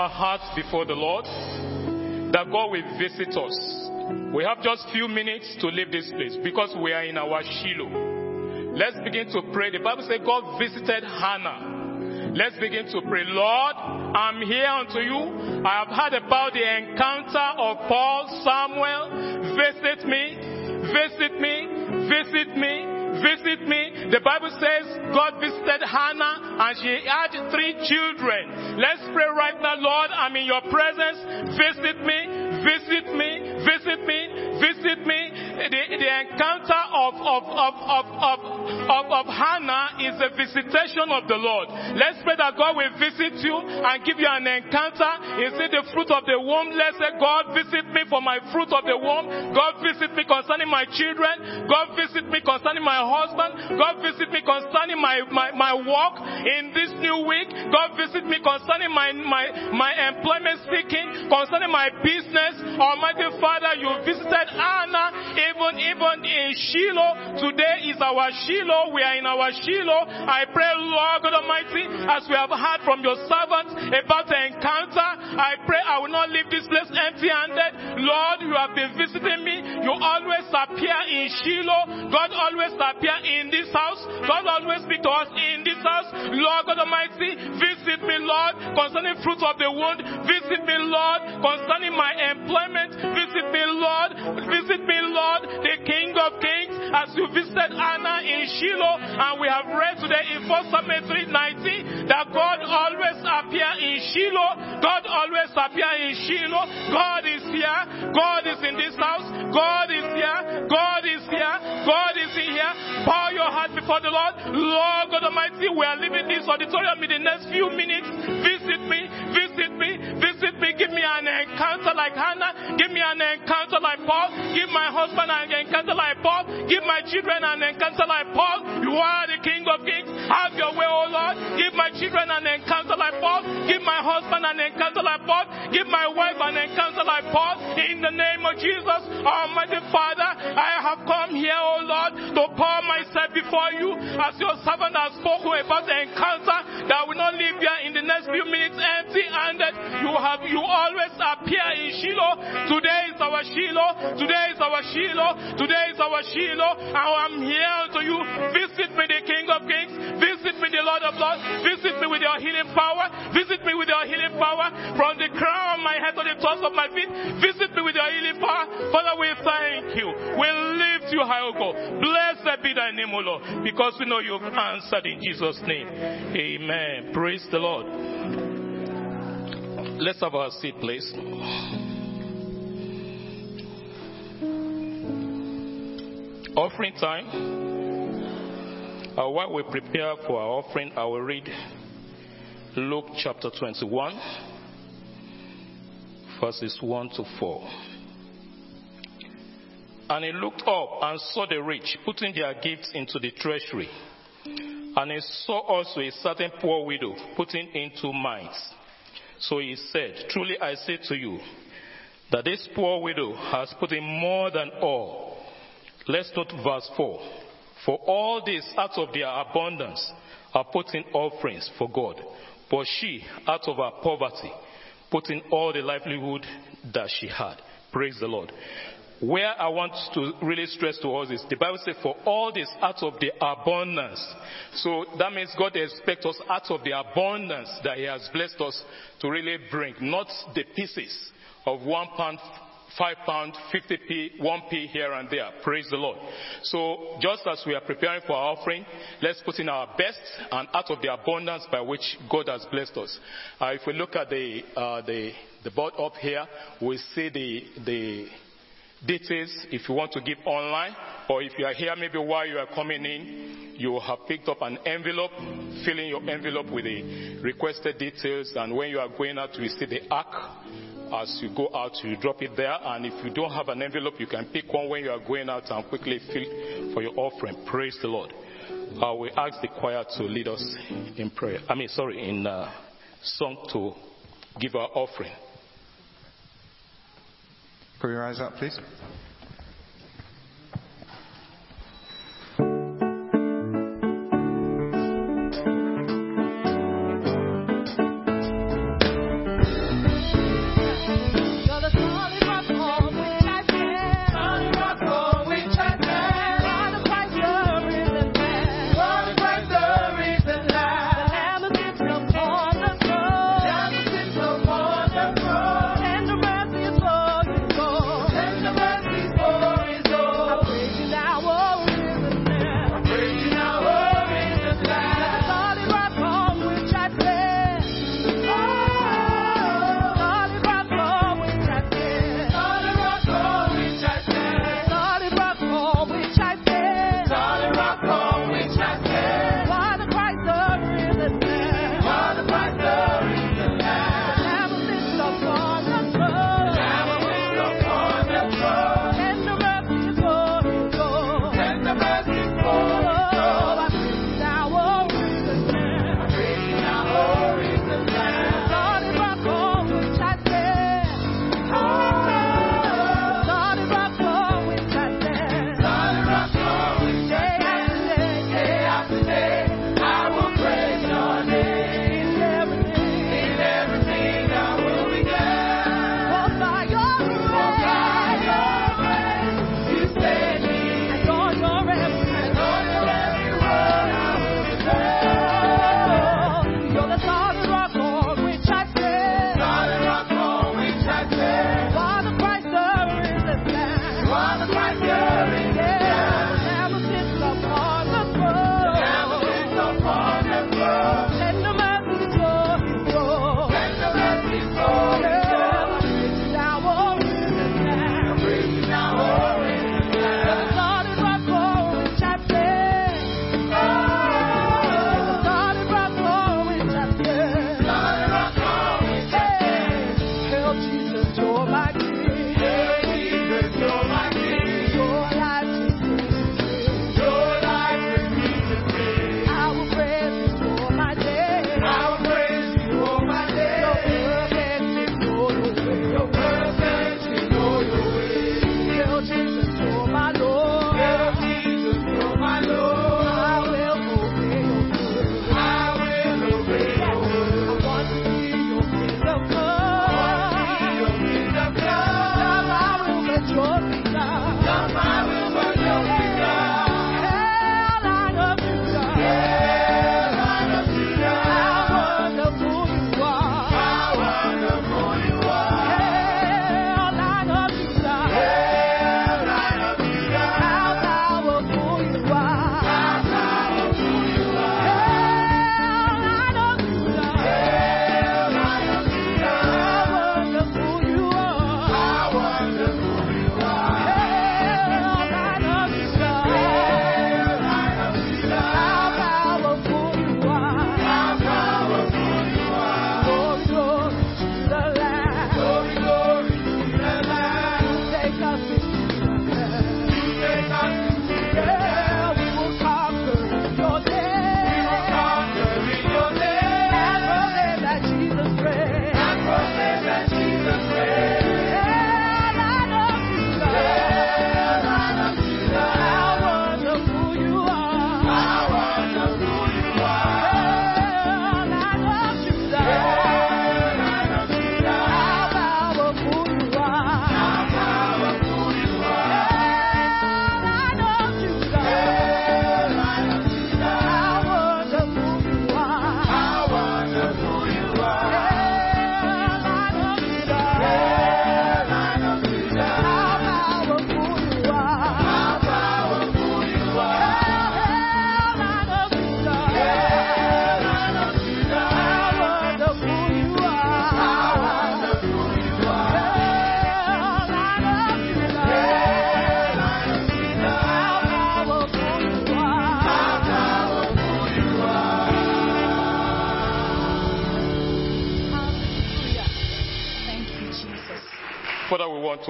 Our hearts before the Lord, that God will visit us. We have just few minutes to leave this place because we are in our Shiloh. Let's begin to pray. The Bible says God visited Hannah. Let's begin to pray. Lord, I'm here unto you. I have heard about the encounter of Paul, Samuel. Visit me, visit me, visit me, visit me. The Bible says God visited Hannah and she had three children. Let's pray right now, Lord. I'm in your presence. Visit me, visit me, visit me, visit me. The, the encounter of, of, of, of, of, of, of Hannah is a visitation of the Lord. Let's pray that God will visit you and give you an encounter. Is it the fruit of the womb? Let's say, God visit me for my fruit of the womb. God visit me concerning my children. God visit me concerning my husband. God visit me concerning my, my, my work in this new week. God visit me concerning my, my, my employment speaking, concerning my business. Almighty Father, you visited Anna even, even in Shiloh. Today is our Shiloh. We are in our Shiloh. I pray, Lord God Almighty, as we have heard from your servants about the encounter, I pray I will not leave this place empty handed. Lord, you have been visiting me. You always appear in Shiloh. God always appear in this house. God always speak to us in this house. Lord God Almighty, visit me, Lord, concerning fruit of the wound. Visit me, Lord, concerning my employment. Visit me, Lord. Visit me, Lord, the King of Kings, as you visited Anna in Shiloh. And we have read today in 1 Samuel 3:19 that God always appear in Shiloh. God always appear in Shiloh. God is here. God is in this house. God is here. God is here. God is in here. Bow your heart before the Lord. Lord God Almighty, we are leaving this auditorium in the next few minutes. Visit me. Visit me. Visit me. Give me an encounter like Hannah. Give me an encounter like Paul. Give my husband an encounter like Paul. Give my children an encounter like Paul. You are the King of Kings. Have your way, O Lord. Give my children an encounter like Paul. Give my husband an encounter like Paul. Give my wife an encounter like Paul. In the name of Jesus, Almighty Father, I have come here, O Lord, to pour myself before you as your servant has spoken about the encounter that will not leave here in the next few minutes empty handed. You have you always appear in Shiloh. Today is our Shiloh. Today is our Shiloh. Today is our Shiloh. I'm here to you. Visit me, the King of Kings. Visit me, the Lord of Lords. Visit me with your healing power. Visit me with your healing power from the crown of my head to the tops of my feet. Visit me with your healing power. Father, we thank you. We lift you high, O God. Blessed be thy name, O Lord, because we know you've answered in Jesus' name. Amen. Praise the Lord. Let's have our seat, please. Offering time. Uh, while we prepare for our offering, I will read Luke chapter 21, verses 1 to 4. And he looked up and saw the rich putting their gifts into the treasury. And he saw also a certain poor widow putting into mites. So he said, Truly I say to you, that this poor widow has put in more than all. Let's note verse 4. For all this out of their abundance are putting offerings for God. But she, out of her poverty, put in all the livelihood that she had. Praise the Lord. Where I want to really stress to us is the Bible says, for all this out of the abundance. So that means God expects us out of the abundance that He has blessed us to really bring, not the pieces of one pound, five pound, 50p, 1p here and there. Praise the Lord. So just as we are preparing for our offering, let's put in our best and out of the abundance by which God has blessed us. Uh, if we look at the, uh, the, the board up here, we see the, the, details if you want to give online or if you are here maybe while you are coming in you have picked up an envelope fill in your envelope with the requested details and when you are going out you see the ark as you go out you drop it there and if you don't have an envelope you can pick one when you are going out and quickly fill for your offering. Praise the lord. Uh, we ask the choir to lead us in prayer. I mean sorry in uh, song to give our offering Put your eyes up, please.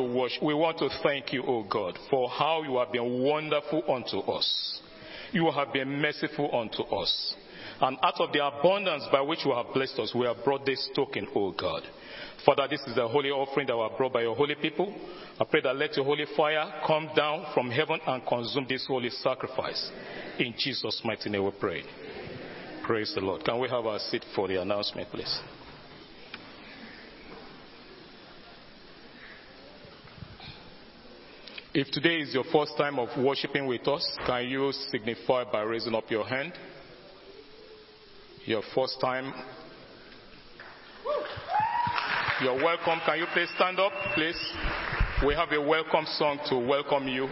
To worship, we want to thank you, O God, for how you have been wonderful unto us. You have been merciful unto us. And out of the abundance by which you have blessed us, we have brought this token, O God. Father, this is the holy offering that was brought by your holy people. I pray that let your holy fire come down from heaven and consume this holy sacrifice. In Jesus' mighty name we pray. Praise the Lord. Can we have a seat for the announcement, please? If today is your first time of worshiping with us, can you signify by raising up your hand? Your first time. You're welcome. Can you please stand up, please? We have a welcome song to welcome you.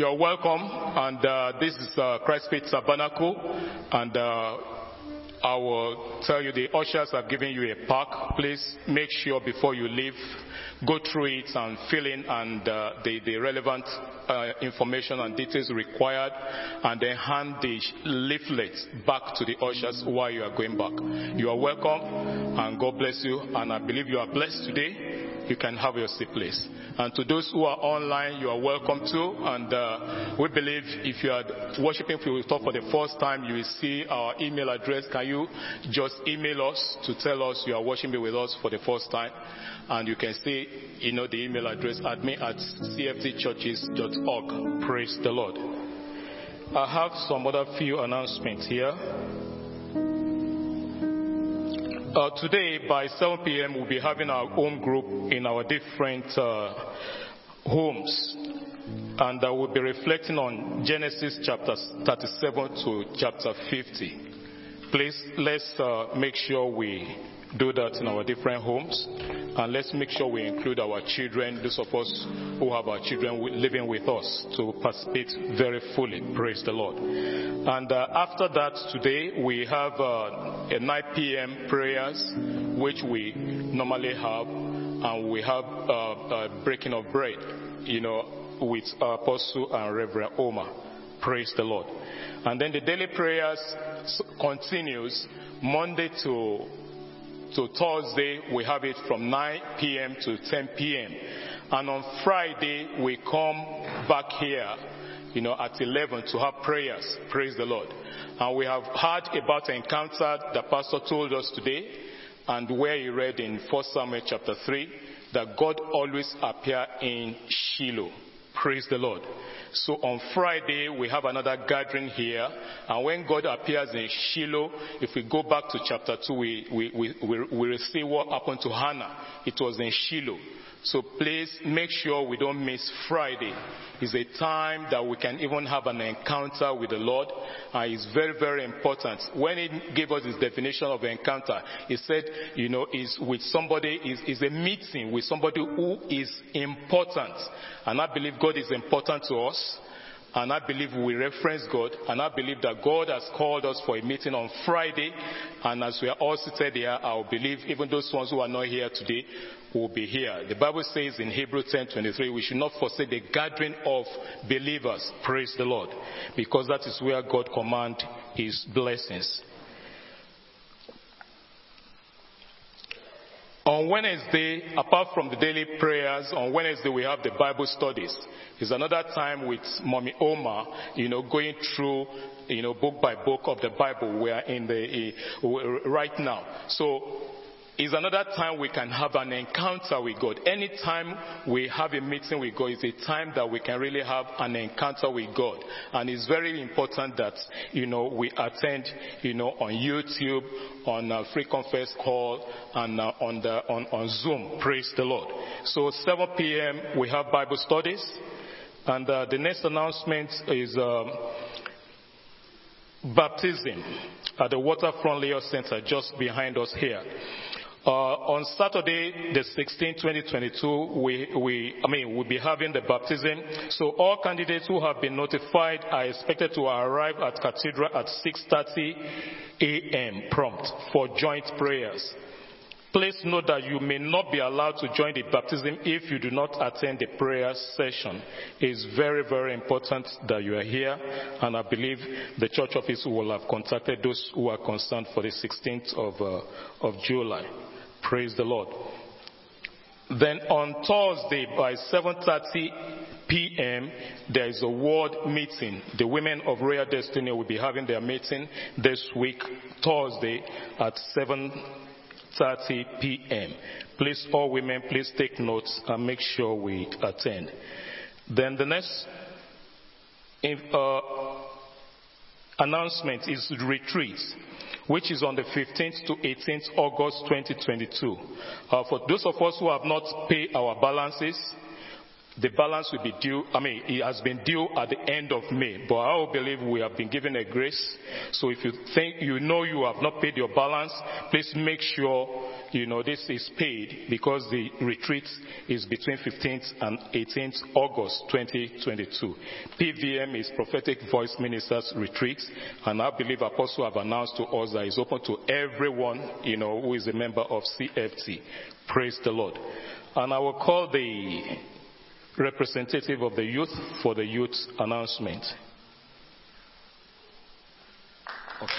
You're welcome, and uh, this is uh, Christ Faith Tabernacle, and uh, I will tell you the ushers have given you a pack. Please make sure before you leave, go through it and fill in and uh, the, the relevant uh, information and details required, and then hand the leaflets back to the ushers while you are going back. You are welcome, and God bless you. And I believe you are blessed today you can have your seat, please. And to those who are online, you are welcome too. And uh, we believe if you are worshiping with us for the first time, you will see our email address. Can you just email us to tell us you are worshiping with us for the first time? And you can see, you know, the email address admin at cftchurches.org. Praise the Lord. I have some other few announcements here. Uh, today by 7 p.m. we'll be having our home group in our different uh, homes. And uh, we'll be reflecting on Genesis chapter 37 to chapter 50. Please, let's uh, make sure we do that in our different homes. And let's make sure we include our children, those of us who have our children living with us, to participate very fully. Praise the Lord. And uh, after that, today we have uh, a 9 p.m. prayers, which we normally have, and we have uh, uh, breaking of bread, you know, with Apostle and Reverend Omar. Praise the Lord. And then the daily prayers continues Monday to to Thursday, we have it from 9 p.m. to 10 p.m. And on Friday, we come back here, you know, at 11 to have prayers. Praise the Lord. And we have heard about the encounter the Pastor told us today, and where he read in 1 Samuel chapter 3, that God always appear in Shiloh. Praise the Lord. So on Friday, we have another gathering here. And when God appears in Shiloh, if we go back to chapter 2, we, we, we, we, we will see what happened to Hannah. It was in Shiloh. So please make sure we don't miss Friday. It's a time that we can even have an encounter with the Lord. And it's very, very important. When he gave us his definition of encounter, he said, you know, is with somebody, is, a meeting with somebody who is important. And I believe God is important to us. And I believe we reference God. And I believe that God has called us for a meeting on Friday. And as we are all seated here, I believe even those ones who are not here today will be here. The Bible says in Hebrew 10:23, we should not forsake the gathering of believers. Praise the Lord. Because that is where God commands his blessings. On Wednesday, apart from the daily prayers, on Wednesday we have the Bible studies. It's another time with Mommy Oma, you know, going through, you know, book by book of the Bible. We are in the, uh, right now. So, it's another time we can have an encounter with God. Anytime we have a meeting with God, it's a time that we can really have an encounter with God. And it's very important that, you know, we attend, you know, on YouTube, on uh, free conference call, and uh, on, the, on, on Zoom. Praise the Lord. So 7 p.m. we have Bible studies. And uh, the next announcement is um, baptism at the Waterfront Leisure Center just behind us here. Uh, on Saturday, the 16th, 2022, we, we, I mean, we'll be having the baptism. So all candidates who have been notified are expected to arrive at Cathedral at 6.30 a.m. prompt for joint prayers. Please note that you may not be allowed to join the baptism if you do not attend the prayer session. It's very, very important that you are here, and I believe the church office will have contacted those who are concerned for the 16th of, uh, of July. Praise the Lord. Then on Thursday by 7:30 p.m. there is a ward meeting. The women of Royal Destiny will be having their meeting this week, Thursday at 7:30 p.m. Please, all women, please take notes and make sure we attend. Then the next uh, announcement is retreat which is on the 15th to 18th August 2022. Uh, for those of us who have not paid our balances, the balance will be due, I mean, it has been due at the end of May, but I believe we have been given a grace. So if you think you know you have not paid your balance, please make sure you know this is paid because the retreat is between 15th and 18th August 2022. PVM is Prophetic Voice Ministers Retreat, and I believe Apostle have announced to us that it's open to everyone, you know, who is a member of CFT. Praise the Lord. And I will call the representative of the youth for the youth announcement. Okay.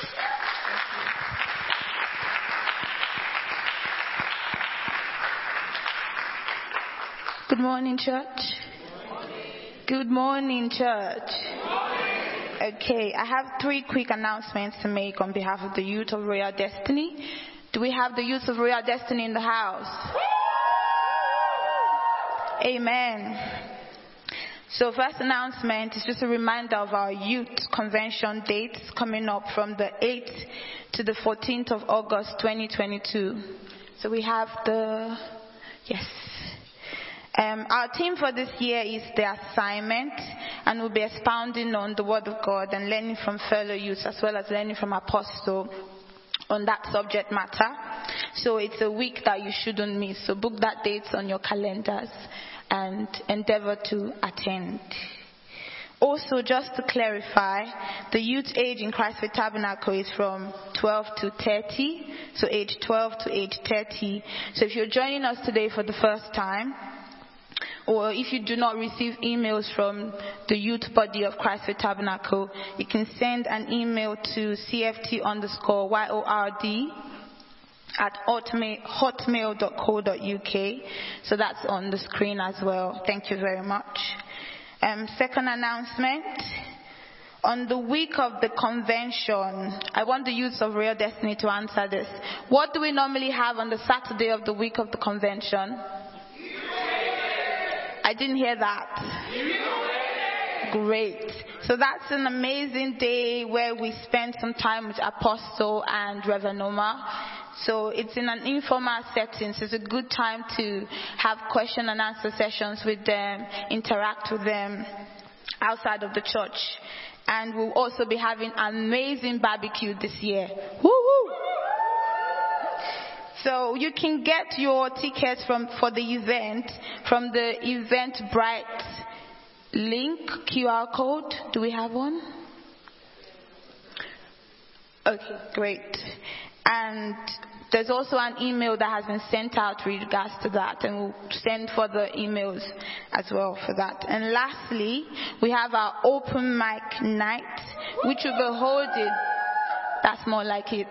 Good morning, church. Good morning, church. Okay, I have three quick announcements to make on behalf of the youth of Royal Destiny. Do we have the youth of Royal Destiny in the house? Amen. So first announcement is just a reminder of our youth convention dates coming up from the 8th to the 14th of August 2022. So we have the, yes. Um, our theme for this year is the assignment, and we'll be expounding on the Word of God and learning from fellow youth as well as learning from Apostle on that subject matter. So it's a week that you shouldn't miss. So book that date on your calendars and endeavor to attend. Also, just to clarify, the youth age in Christ Faith Tabernacle is from 12 to 30, so age 12 to age 30. So if you're joining us today for the first time, or if you do not receive emails from the youth body of Christ Faith Tabernacle, you can send an email to cft underscore YORD at hotmail.co.uk. So that's on the screen as well. Thank you very much. Um, second announcement. On the week of the convention, I want the youth of Royal Destiny to answer this. What do we normally have on the Saturday of the week of the convention? I didn't hear that. Great. So that's an amazing day where we spend some time with Apostle and Reverend Noma. So it's in an informal setting. So it's a good time to have question and answer sessions with them, interact with them outside of the church. And we'll also be having amazing barbecue this year. Woo-hoo! So you can get your tickets from, for the event from the Eventbrite link QR code. Do we have one? Okay, great. And there's also an email that has been sent out with regards to that, and we'll send further emails as well for that. And lastly, we have our open mic night, which will be holding. That's more like it.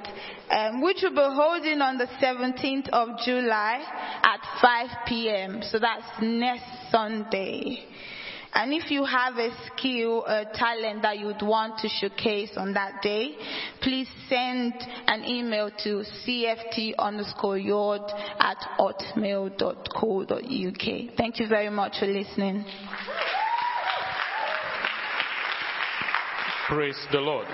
Um, which will be holding on the 17th of July at 5 p.m. So that's next Sunday. And if you have a skill, a talent that you'd want to showcase on that day, please send an email to cft underscore YORD at hotmail.co.uk. Thank you very much for listening. Praise the Lord.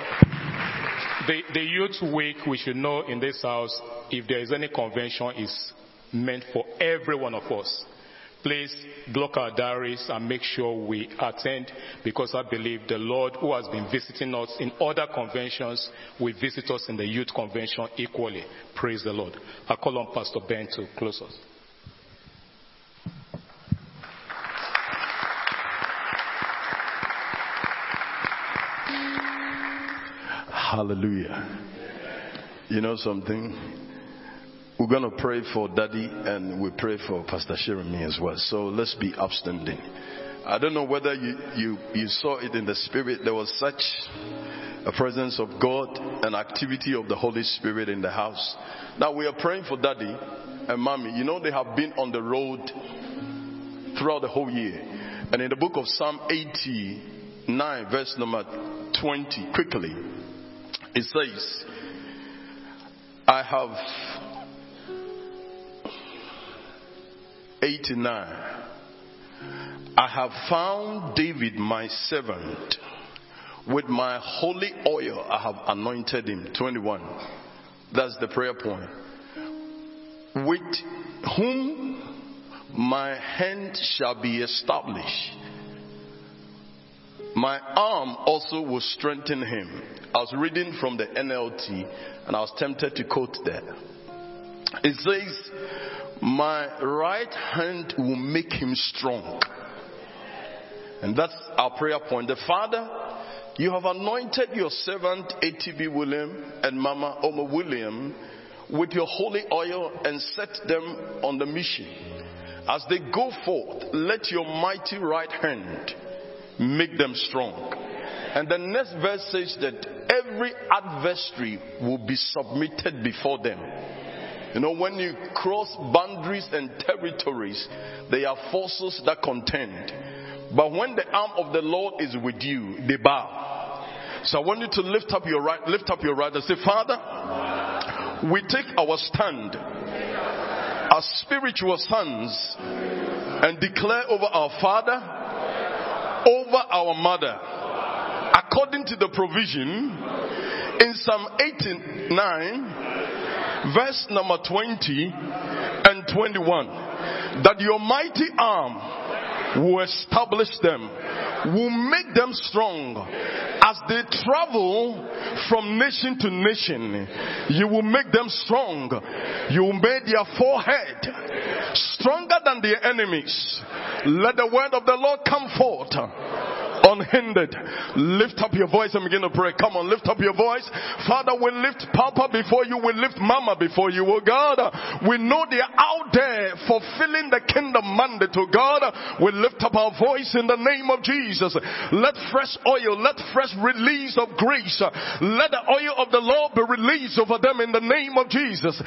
The, the youth week, we should know in this house, if there is any convention, is meant for every one of us. Please block our diaries and make sure we attend because I believe the Lord who has been visiting us in other conventions will visit us in the youth convention equally. Praise the Lord. I call on Pastor Ben to close us. Hallelujah. You know something? We're going to pray for Daddy and we pray for Pastor Jeremy as well. So let's be upstanding. I don't know whether you, you, you saw it in the spirit. There was such a presence of God and activity of the Holy Spirit in the house. Now we are praying for Daddy and Mommy. You know they have been on the road throughout the whole year. And in the book of Psalm 89, verse number 20, quickly, it says, I have 89. I have found David my servant. With my holy oil I have anointed him. 21. That's the prayer point. With whom my hand shall be established. My arm also will strengthen him. I was reading from the NLT and I was tempted to quote that. It says, My right hand will make him strong. And that's our prayer point. The Father, you have anointed your servant ATB William and Mama Oma William with your holy oil and set them on the mission. As they go forth, let your mighty right hand make them strong. And the next verse says that every adversary will be submitted before them. You know, when you cross boundaries and territories, there are forces that contend. But when the arm of the Lord is with you, they bow. So I want you to lift up your right, lift up your right and say, Father, we take our stand as spiritual sons and declare over our father, over our mother, according to the provision in Psalm 89, verse number 20 and 21, that your mighty arm will establish them, will make them strong. As they travel from nation to nation, you will make them strong. You will make their forehead stronger than their enemies. Let the word of the Lord come forth unhindered. Lift up your voice and begin to pray. Come on, lift up your voice. Father, we lift Papa before you. We lift Mama before you, oh God. We know they're out there fulfilling the kingdom mandate, oh God. We lift up our voice in the name of Jesus. Let fresh oil, let fresh release of grace. Let the oil of the Lord be released over them in the name of Jesus.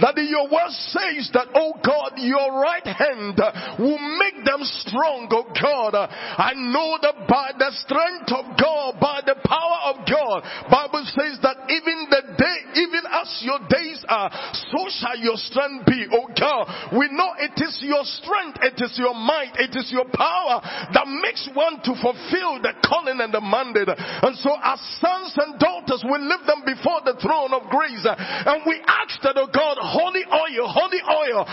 That your word says that, oh God, your right hand will make them strong, oh God. I know that by the strength of God, by the power of God, Bible says that even the day, even as your days are, so shall your strength be, oh God. We know it is your strength, it is your might, it is your power that makes one to fulfill the calling and the mandate. And so as sons and daughters, we lift them before the throne of grace and we ask that, oh God, holy oil, holy oil,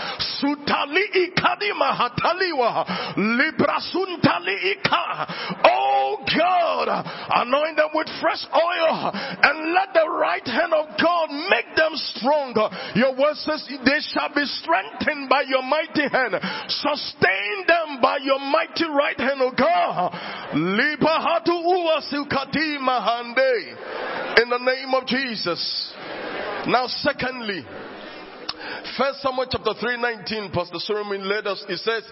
sutali ikadima hataliwa, librasuntali ika. Oh God, anoint them with fresh oil and let the right hand of God make them stronger. Your word says they shall be strengthened by your mighty hand. Sustain them by your mighty right hand, O God. Libahatu uwasukati mahande. In the name of Jesus. Now, secondly, First Samuel chapter 3:19, Pastor Solomon led us. He says,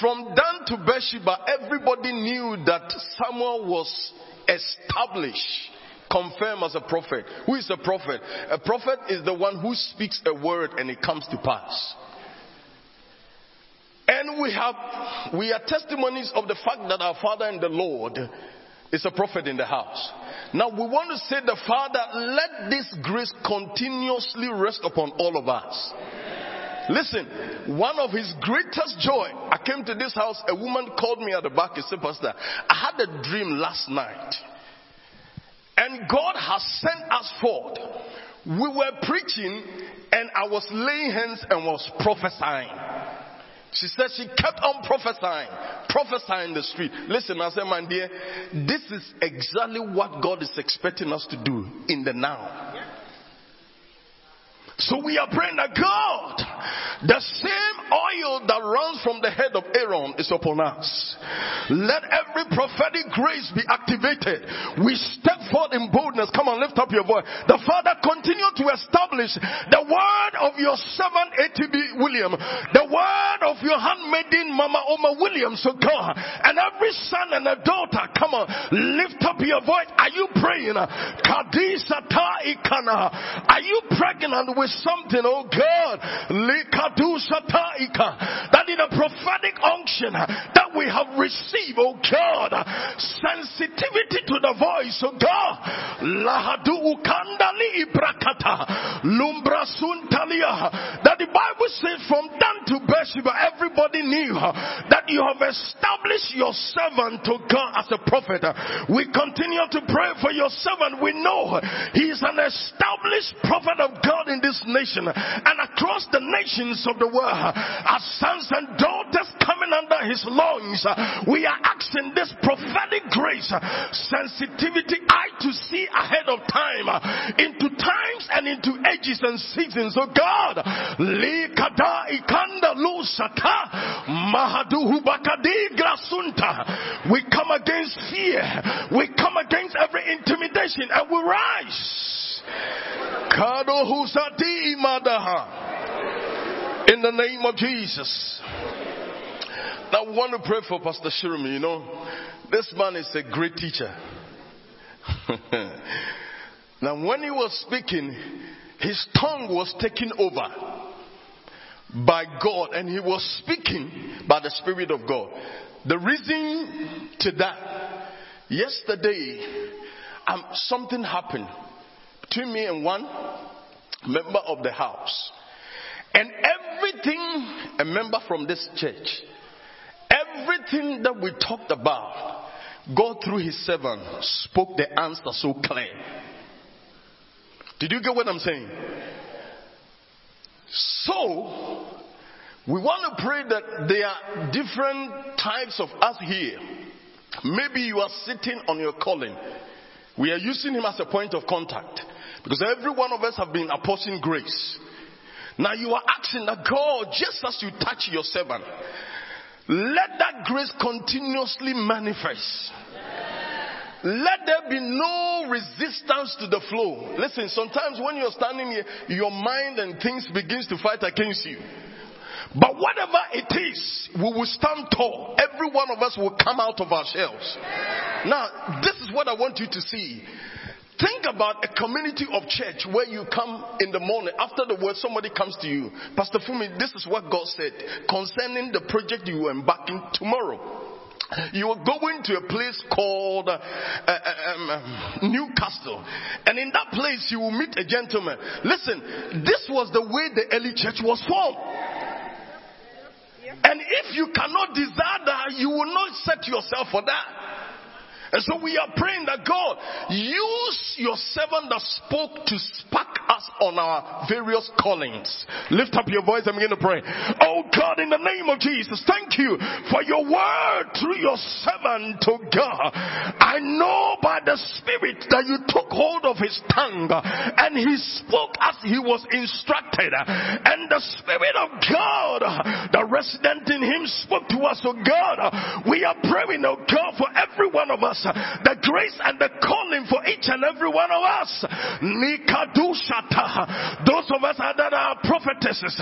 "From Dan to Beersheba, everybody knew that Samuel was established." confirmed as a prophet. Who is a prophet? A prophet is the one who speaks a word and it comes to pass. And we have, we are testimonies of the fact that our Father in the Lord is a prophet in the house. Now we want to say the Father, let this grace continuously rest upon all of us. Listen, one of his greatest joy, I came to this house, a woman called me at the back and said, Pastor, I had a dream last night. And God has sent us forth we were preaching and I was laying hands and was prophesying. She said she kept on prophesying, prophesying the street. Listen, I said, my dear, this is exactly what God is expecting us to do in the now. So we are praying that God, the same oil that runs from the head of Aaron is upon us. Let every prophetic grace be activated. We step forth in boldness. Come on, lift up your voice. The Father continue to establish the word of your servant ATB William, the word of your handmaiden Mama Oma Williams, so God, and every son and a daughter. Come on, lift up your voice. Are you praying? Are you pregnant with something, oh God, that in a prophetic unction uh, that we have received, oh God, uh, sensitivity to the voice, oh God, lahadu ukandali ibrakata, lumbra suntalia, that the Bible says from Dan to Beersheba, everybody knew uh, that you have established your servant to God as a prophet. We continue to pray for your servant. We know he is an established prophet of God in this nation and across the nations of the world. As sons and daughters coming under his lungs, we are asking this prophetic grace, sensitivity, eye to see ahead of time, into times and into ages and seasons. Oh God, Likada ikanda mahaduhu grasunta. We come against fear. We come against every intimidation and we rise. Kado husati. In the name of Jesus. Now we want to pray for Pastor Soremi. You know, this man is a great teacher. [LAUGHS] now when he was speaking, his tongue was taken over by God and he was speaking by the Spirit of God. The reason to that, yesterday, um, something happened between me and one member of the house. And everything, a member from this church, everything that we talked about, God through his servant spoke the answer so clear. Did you get what I'm saying? So, we want to pray that there are different types of us here. Maybe you are sitting on your calling. We are using him as a point of contact. Because every one of us have been apportioned grace. Now you are asking that God, just as you touch your servant, let that grace continuously manifest. Let there be no resistance to the flow. Listen, sometimes when you're standing here, your mind and things begins to fight against you. But whatever it is, we will stand tall. Every one of us will come out of our shells. Now, this is what I want you to see. Think about a community of church where you come in the morning after the word, somebody comes to you. Pastor Fumi, this is what God said concerning the project you are embarking tomorrow. You are going to a place called uh, uh, um, um, Newcastle, and in that place you will meet a gentleman. Listen, this was the way the early church was formed. And if you cannot desire that, you will not set yourself for that. And so we are praying that God use your servant that spoke to spark us on our various callings. Lift up your voice and begin to pray. Oh God, in the name of Jesus, thank you for your word through your servant to God. I know by the Spirit that you took hold of his tongue and he spoke as he was instructed. And the Spirit of God, the resident in him, spoke to us. Oh God, we are praying, oh God, for every one of us, the grace and the calling for each and every one of us. Nikadushata. Those of us that are prophetesses,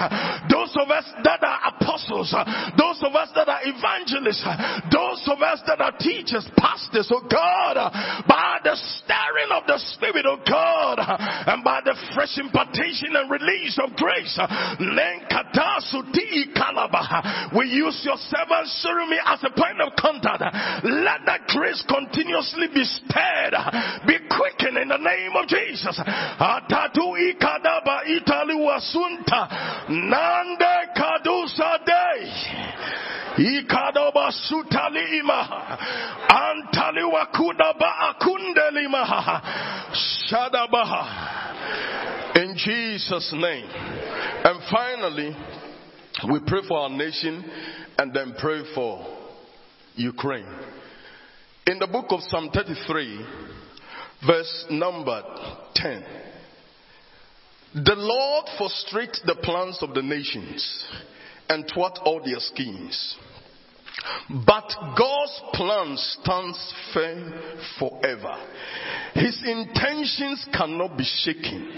those of us that are apostles, those of us that are evangelists, those of us that are teachers, pastors, oh God, by the stirring of the Spirit of God, and by the fresh impartation and release of grace, we use your servant Soremi as a point of contact. Let that grace continuously be stirred, be quickened in the name of Jesus. Atatu ikadaba itali wasunta nande kadusa day. Ikadoba sutali ima antali wakuda ba akundelima shadabaha In Jesus' name. And finally, we pray for our nation and then pray for Ukraine. In the book of Psalm 33, verse number 10, the Lord frustrates the plans of the nations and thwart all their schemes. But God's plan stands firm forever. His intentions cannot be shaken.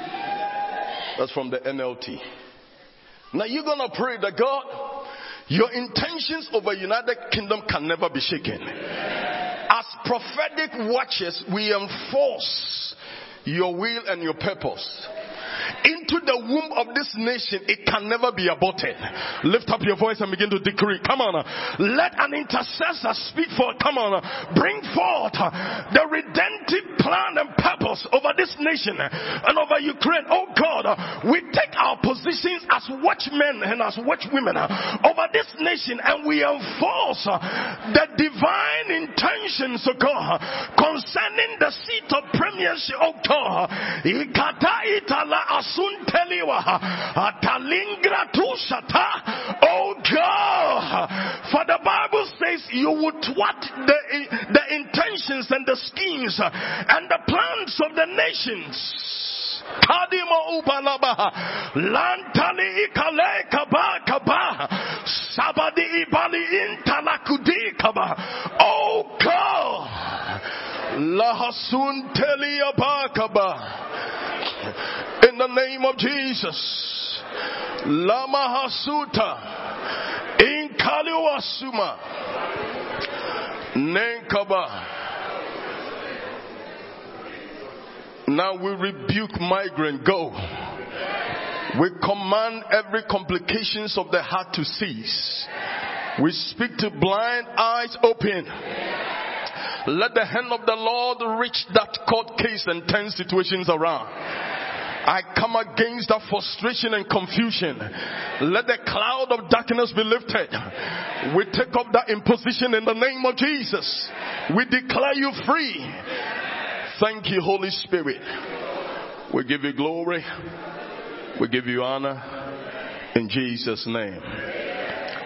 That's from the NLT. Now you're gonna pray that God, your intentions over United Kingdom can never be shaken. As prophetic watchers, we enforce your will and your purpose into the womb of this nation, it can never be aborted. Lift up your voice and begin to decree. Come on. Let an intercessor speak for, come on. Bring forth the redemptive plan and purpose over this nation and over Ukraine. Oh God, we take our positions as watchmen and as watchwomen over this nation and we enforce the divine intentions of God concerning the seat of premiership of God. Atalingra tushata. Oh God, for the Bible says you would thwart the, the intentions and the schemes and the plans of the nations. Oh God. In the name of Jesus, lama hasuta inkaliwasuma nenkaba. Now we rebuke migraine. Go. We command every complications of the heart to cease. We speak to blind eyes open. Let the hand of the Lord reach that court case and turn situations around. I come against that frustration and confusion. Let the cloud of darkness be lifted. We take up that imposition in the name of Jesus. We declare you free. Thank you, Holy Spirit. We give you glory. We give you honor. In Jesus' name.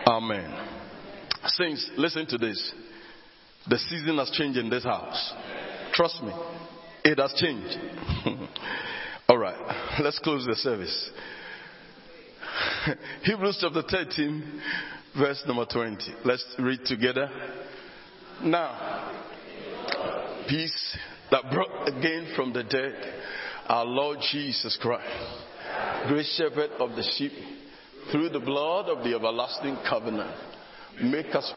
Amen. Saints, listen to this. The season has changed in this house. Trust me. It has changed. [LAUGHS] All right. [LAUGHS] Let's close the service. [LAUGHS] Hebrews chapter 13, verse number 20. Let's read together. Now, peace that brought again from the dead our Lord Jesus Christ, great shepherd of the sheep, through the blood of the everlasting covenant, make us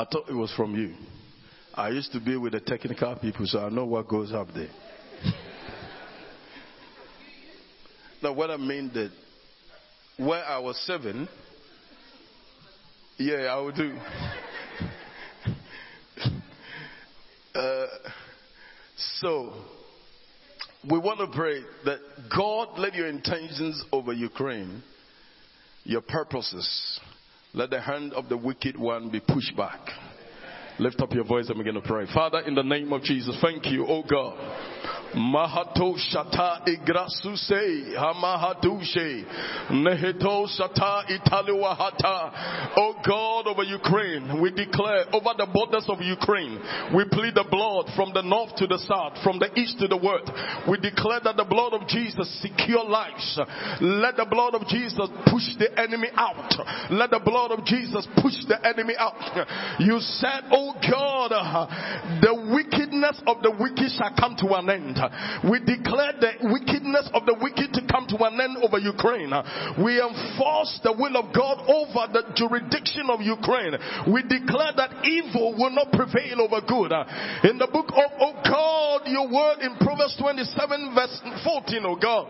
I thought it was from you. I used to be with the technical people, so I know what goes up there. [LAUGHS] now, what I mean that where I was seven, yeah, I would do. [LAUGHS] uh, so, we want to pray that God let your intentions over Ukraine, your purposes, let the hand of the wicked one be pushed back. Lift up your voice and begin to pray. Father, in the name of Jesus, thank you, oh God Mahato shata igrasuse hamahatushe neheto shata italiwahata. Oh God over Ukraine, we declare over the borders of Ukraine, we plead the blood from the north to the south, from the east to the west. We declare that the blood of Jesus secure lives. Let the blood of Jesus push the enemy out. Let the blood of Jesus push the enemy out. You said, Oh God, the wickedness of the wicked shall come to an end. We declare the wickedness of the wicked to come to an end over Ukraine. We enforce the will of God over the jurisdiction of Ukraine. We declare that evil will not prevail over good. In the book of, oh God, your word in Proverbs 27 verse 14, oh God.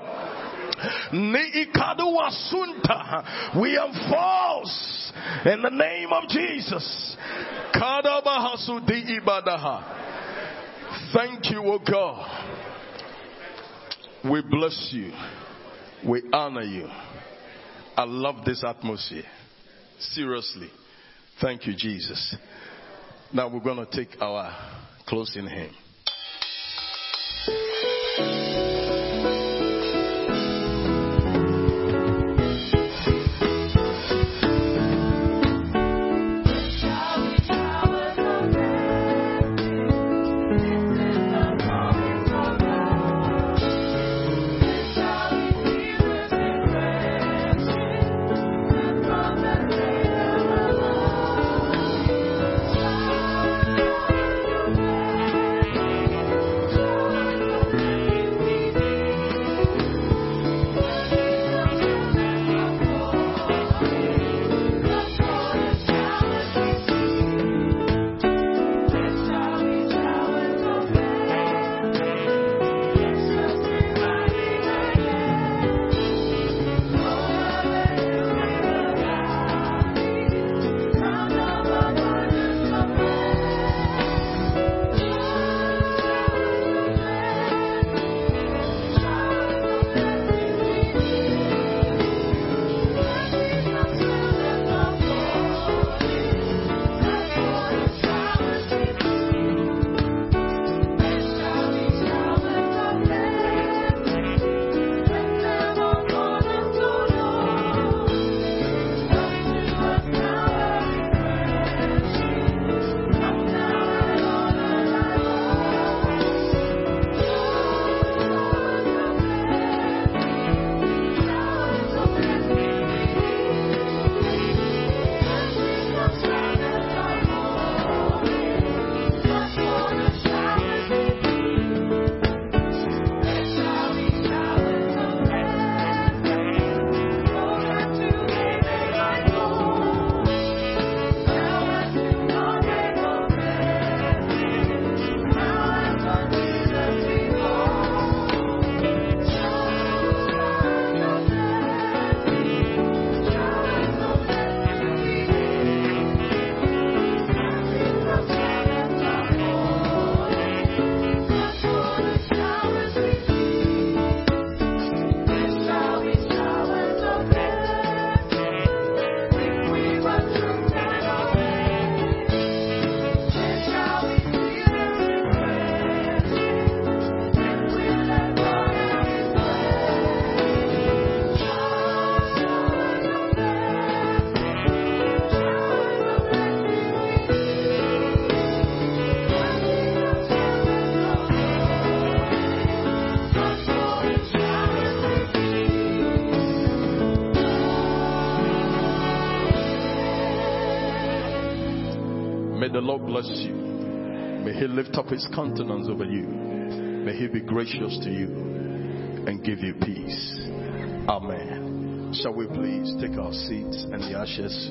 We enforce in the name of Jesus. Thank you, O God. We bless you. We honor you. I love this atmosphere. Seriously. Thank you, Jesus. Now we're going to take our closing hymn. His countenance over you. May He be gracious to you and give you peace. Amen. Shall we please take our seats and the ashes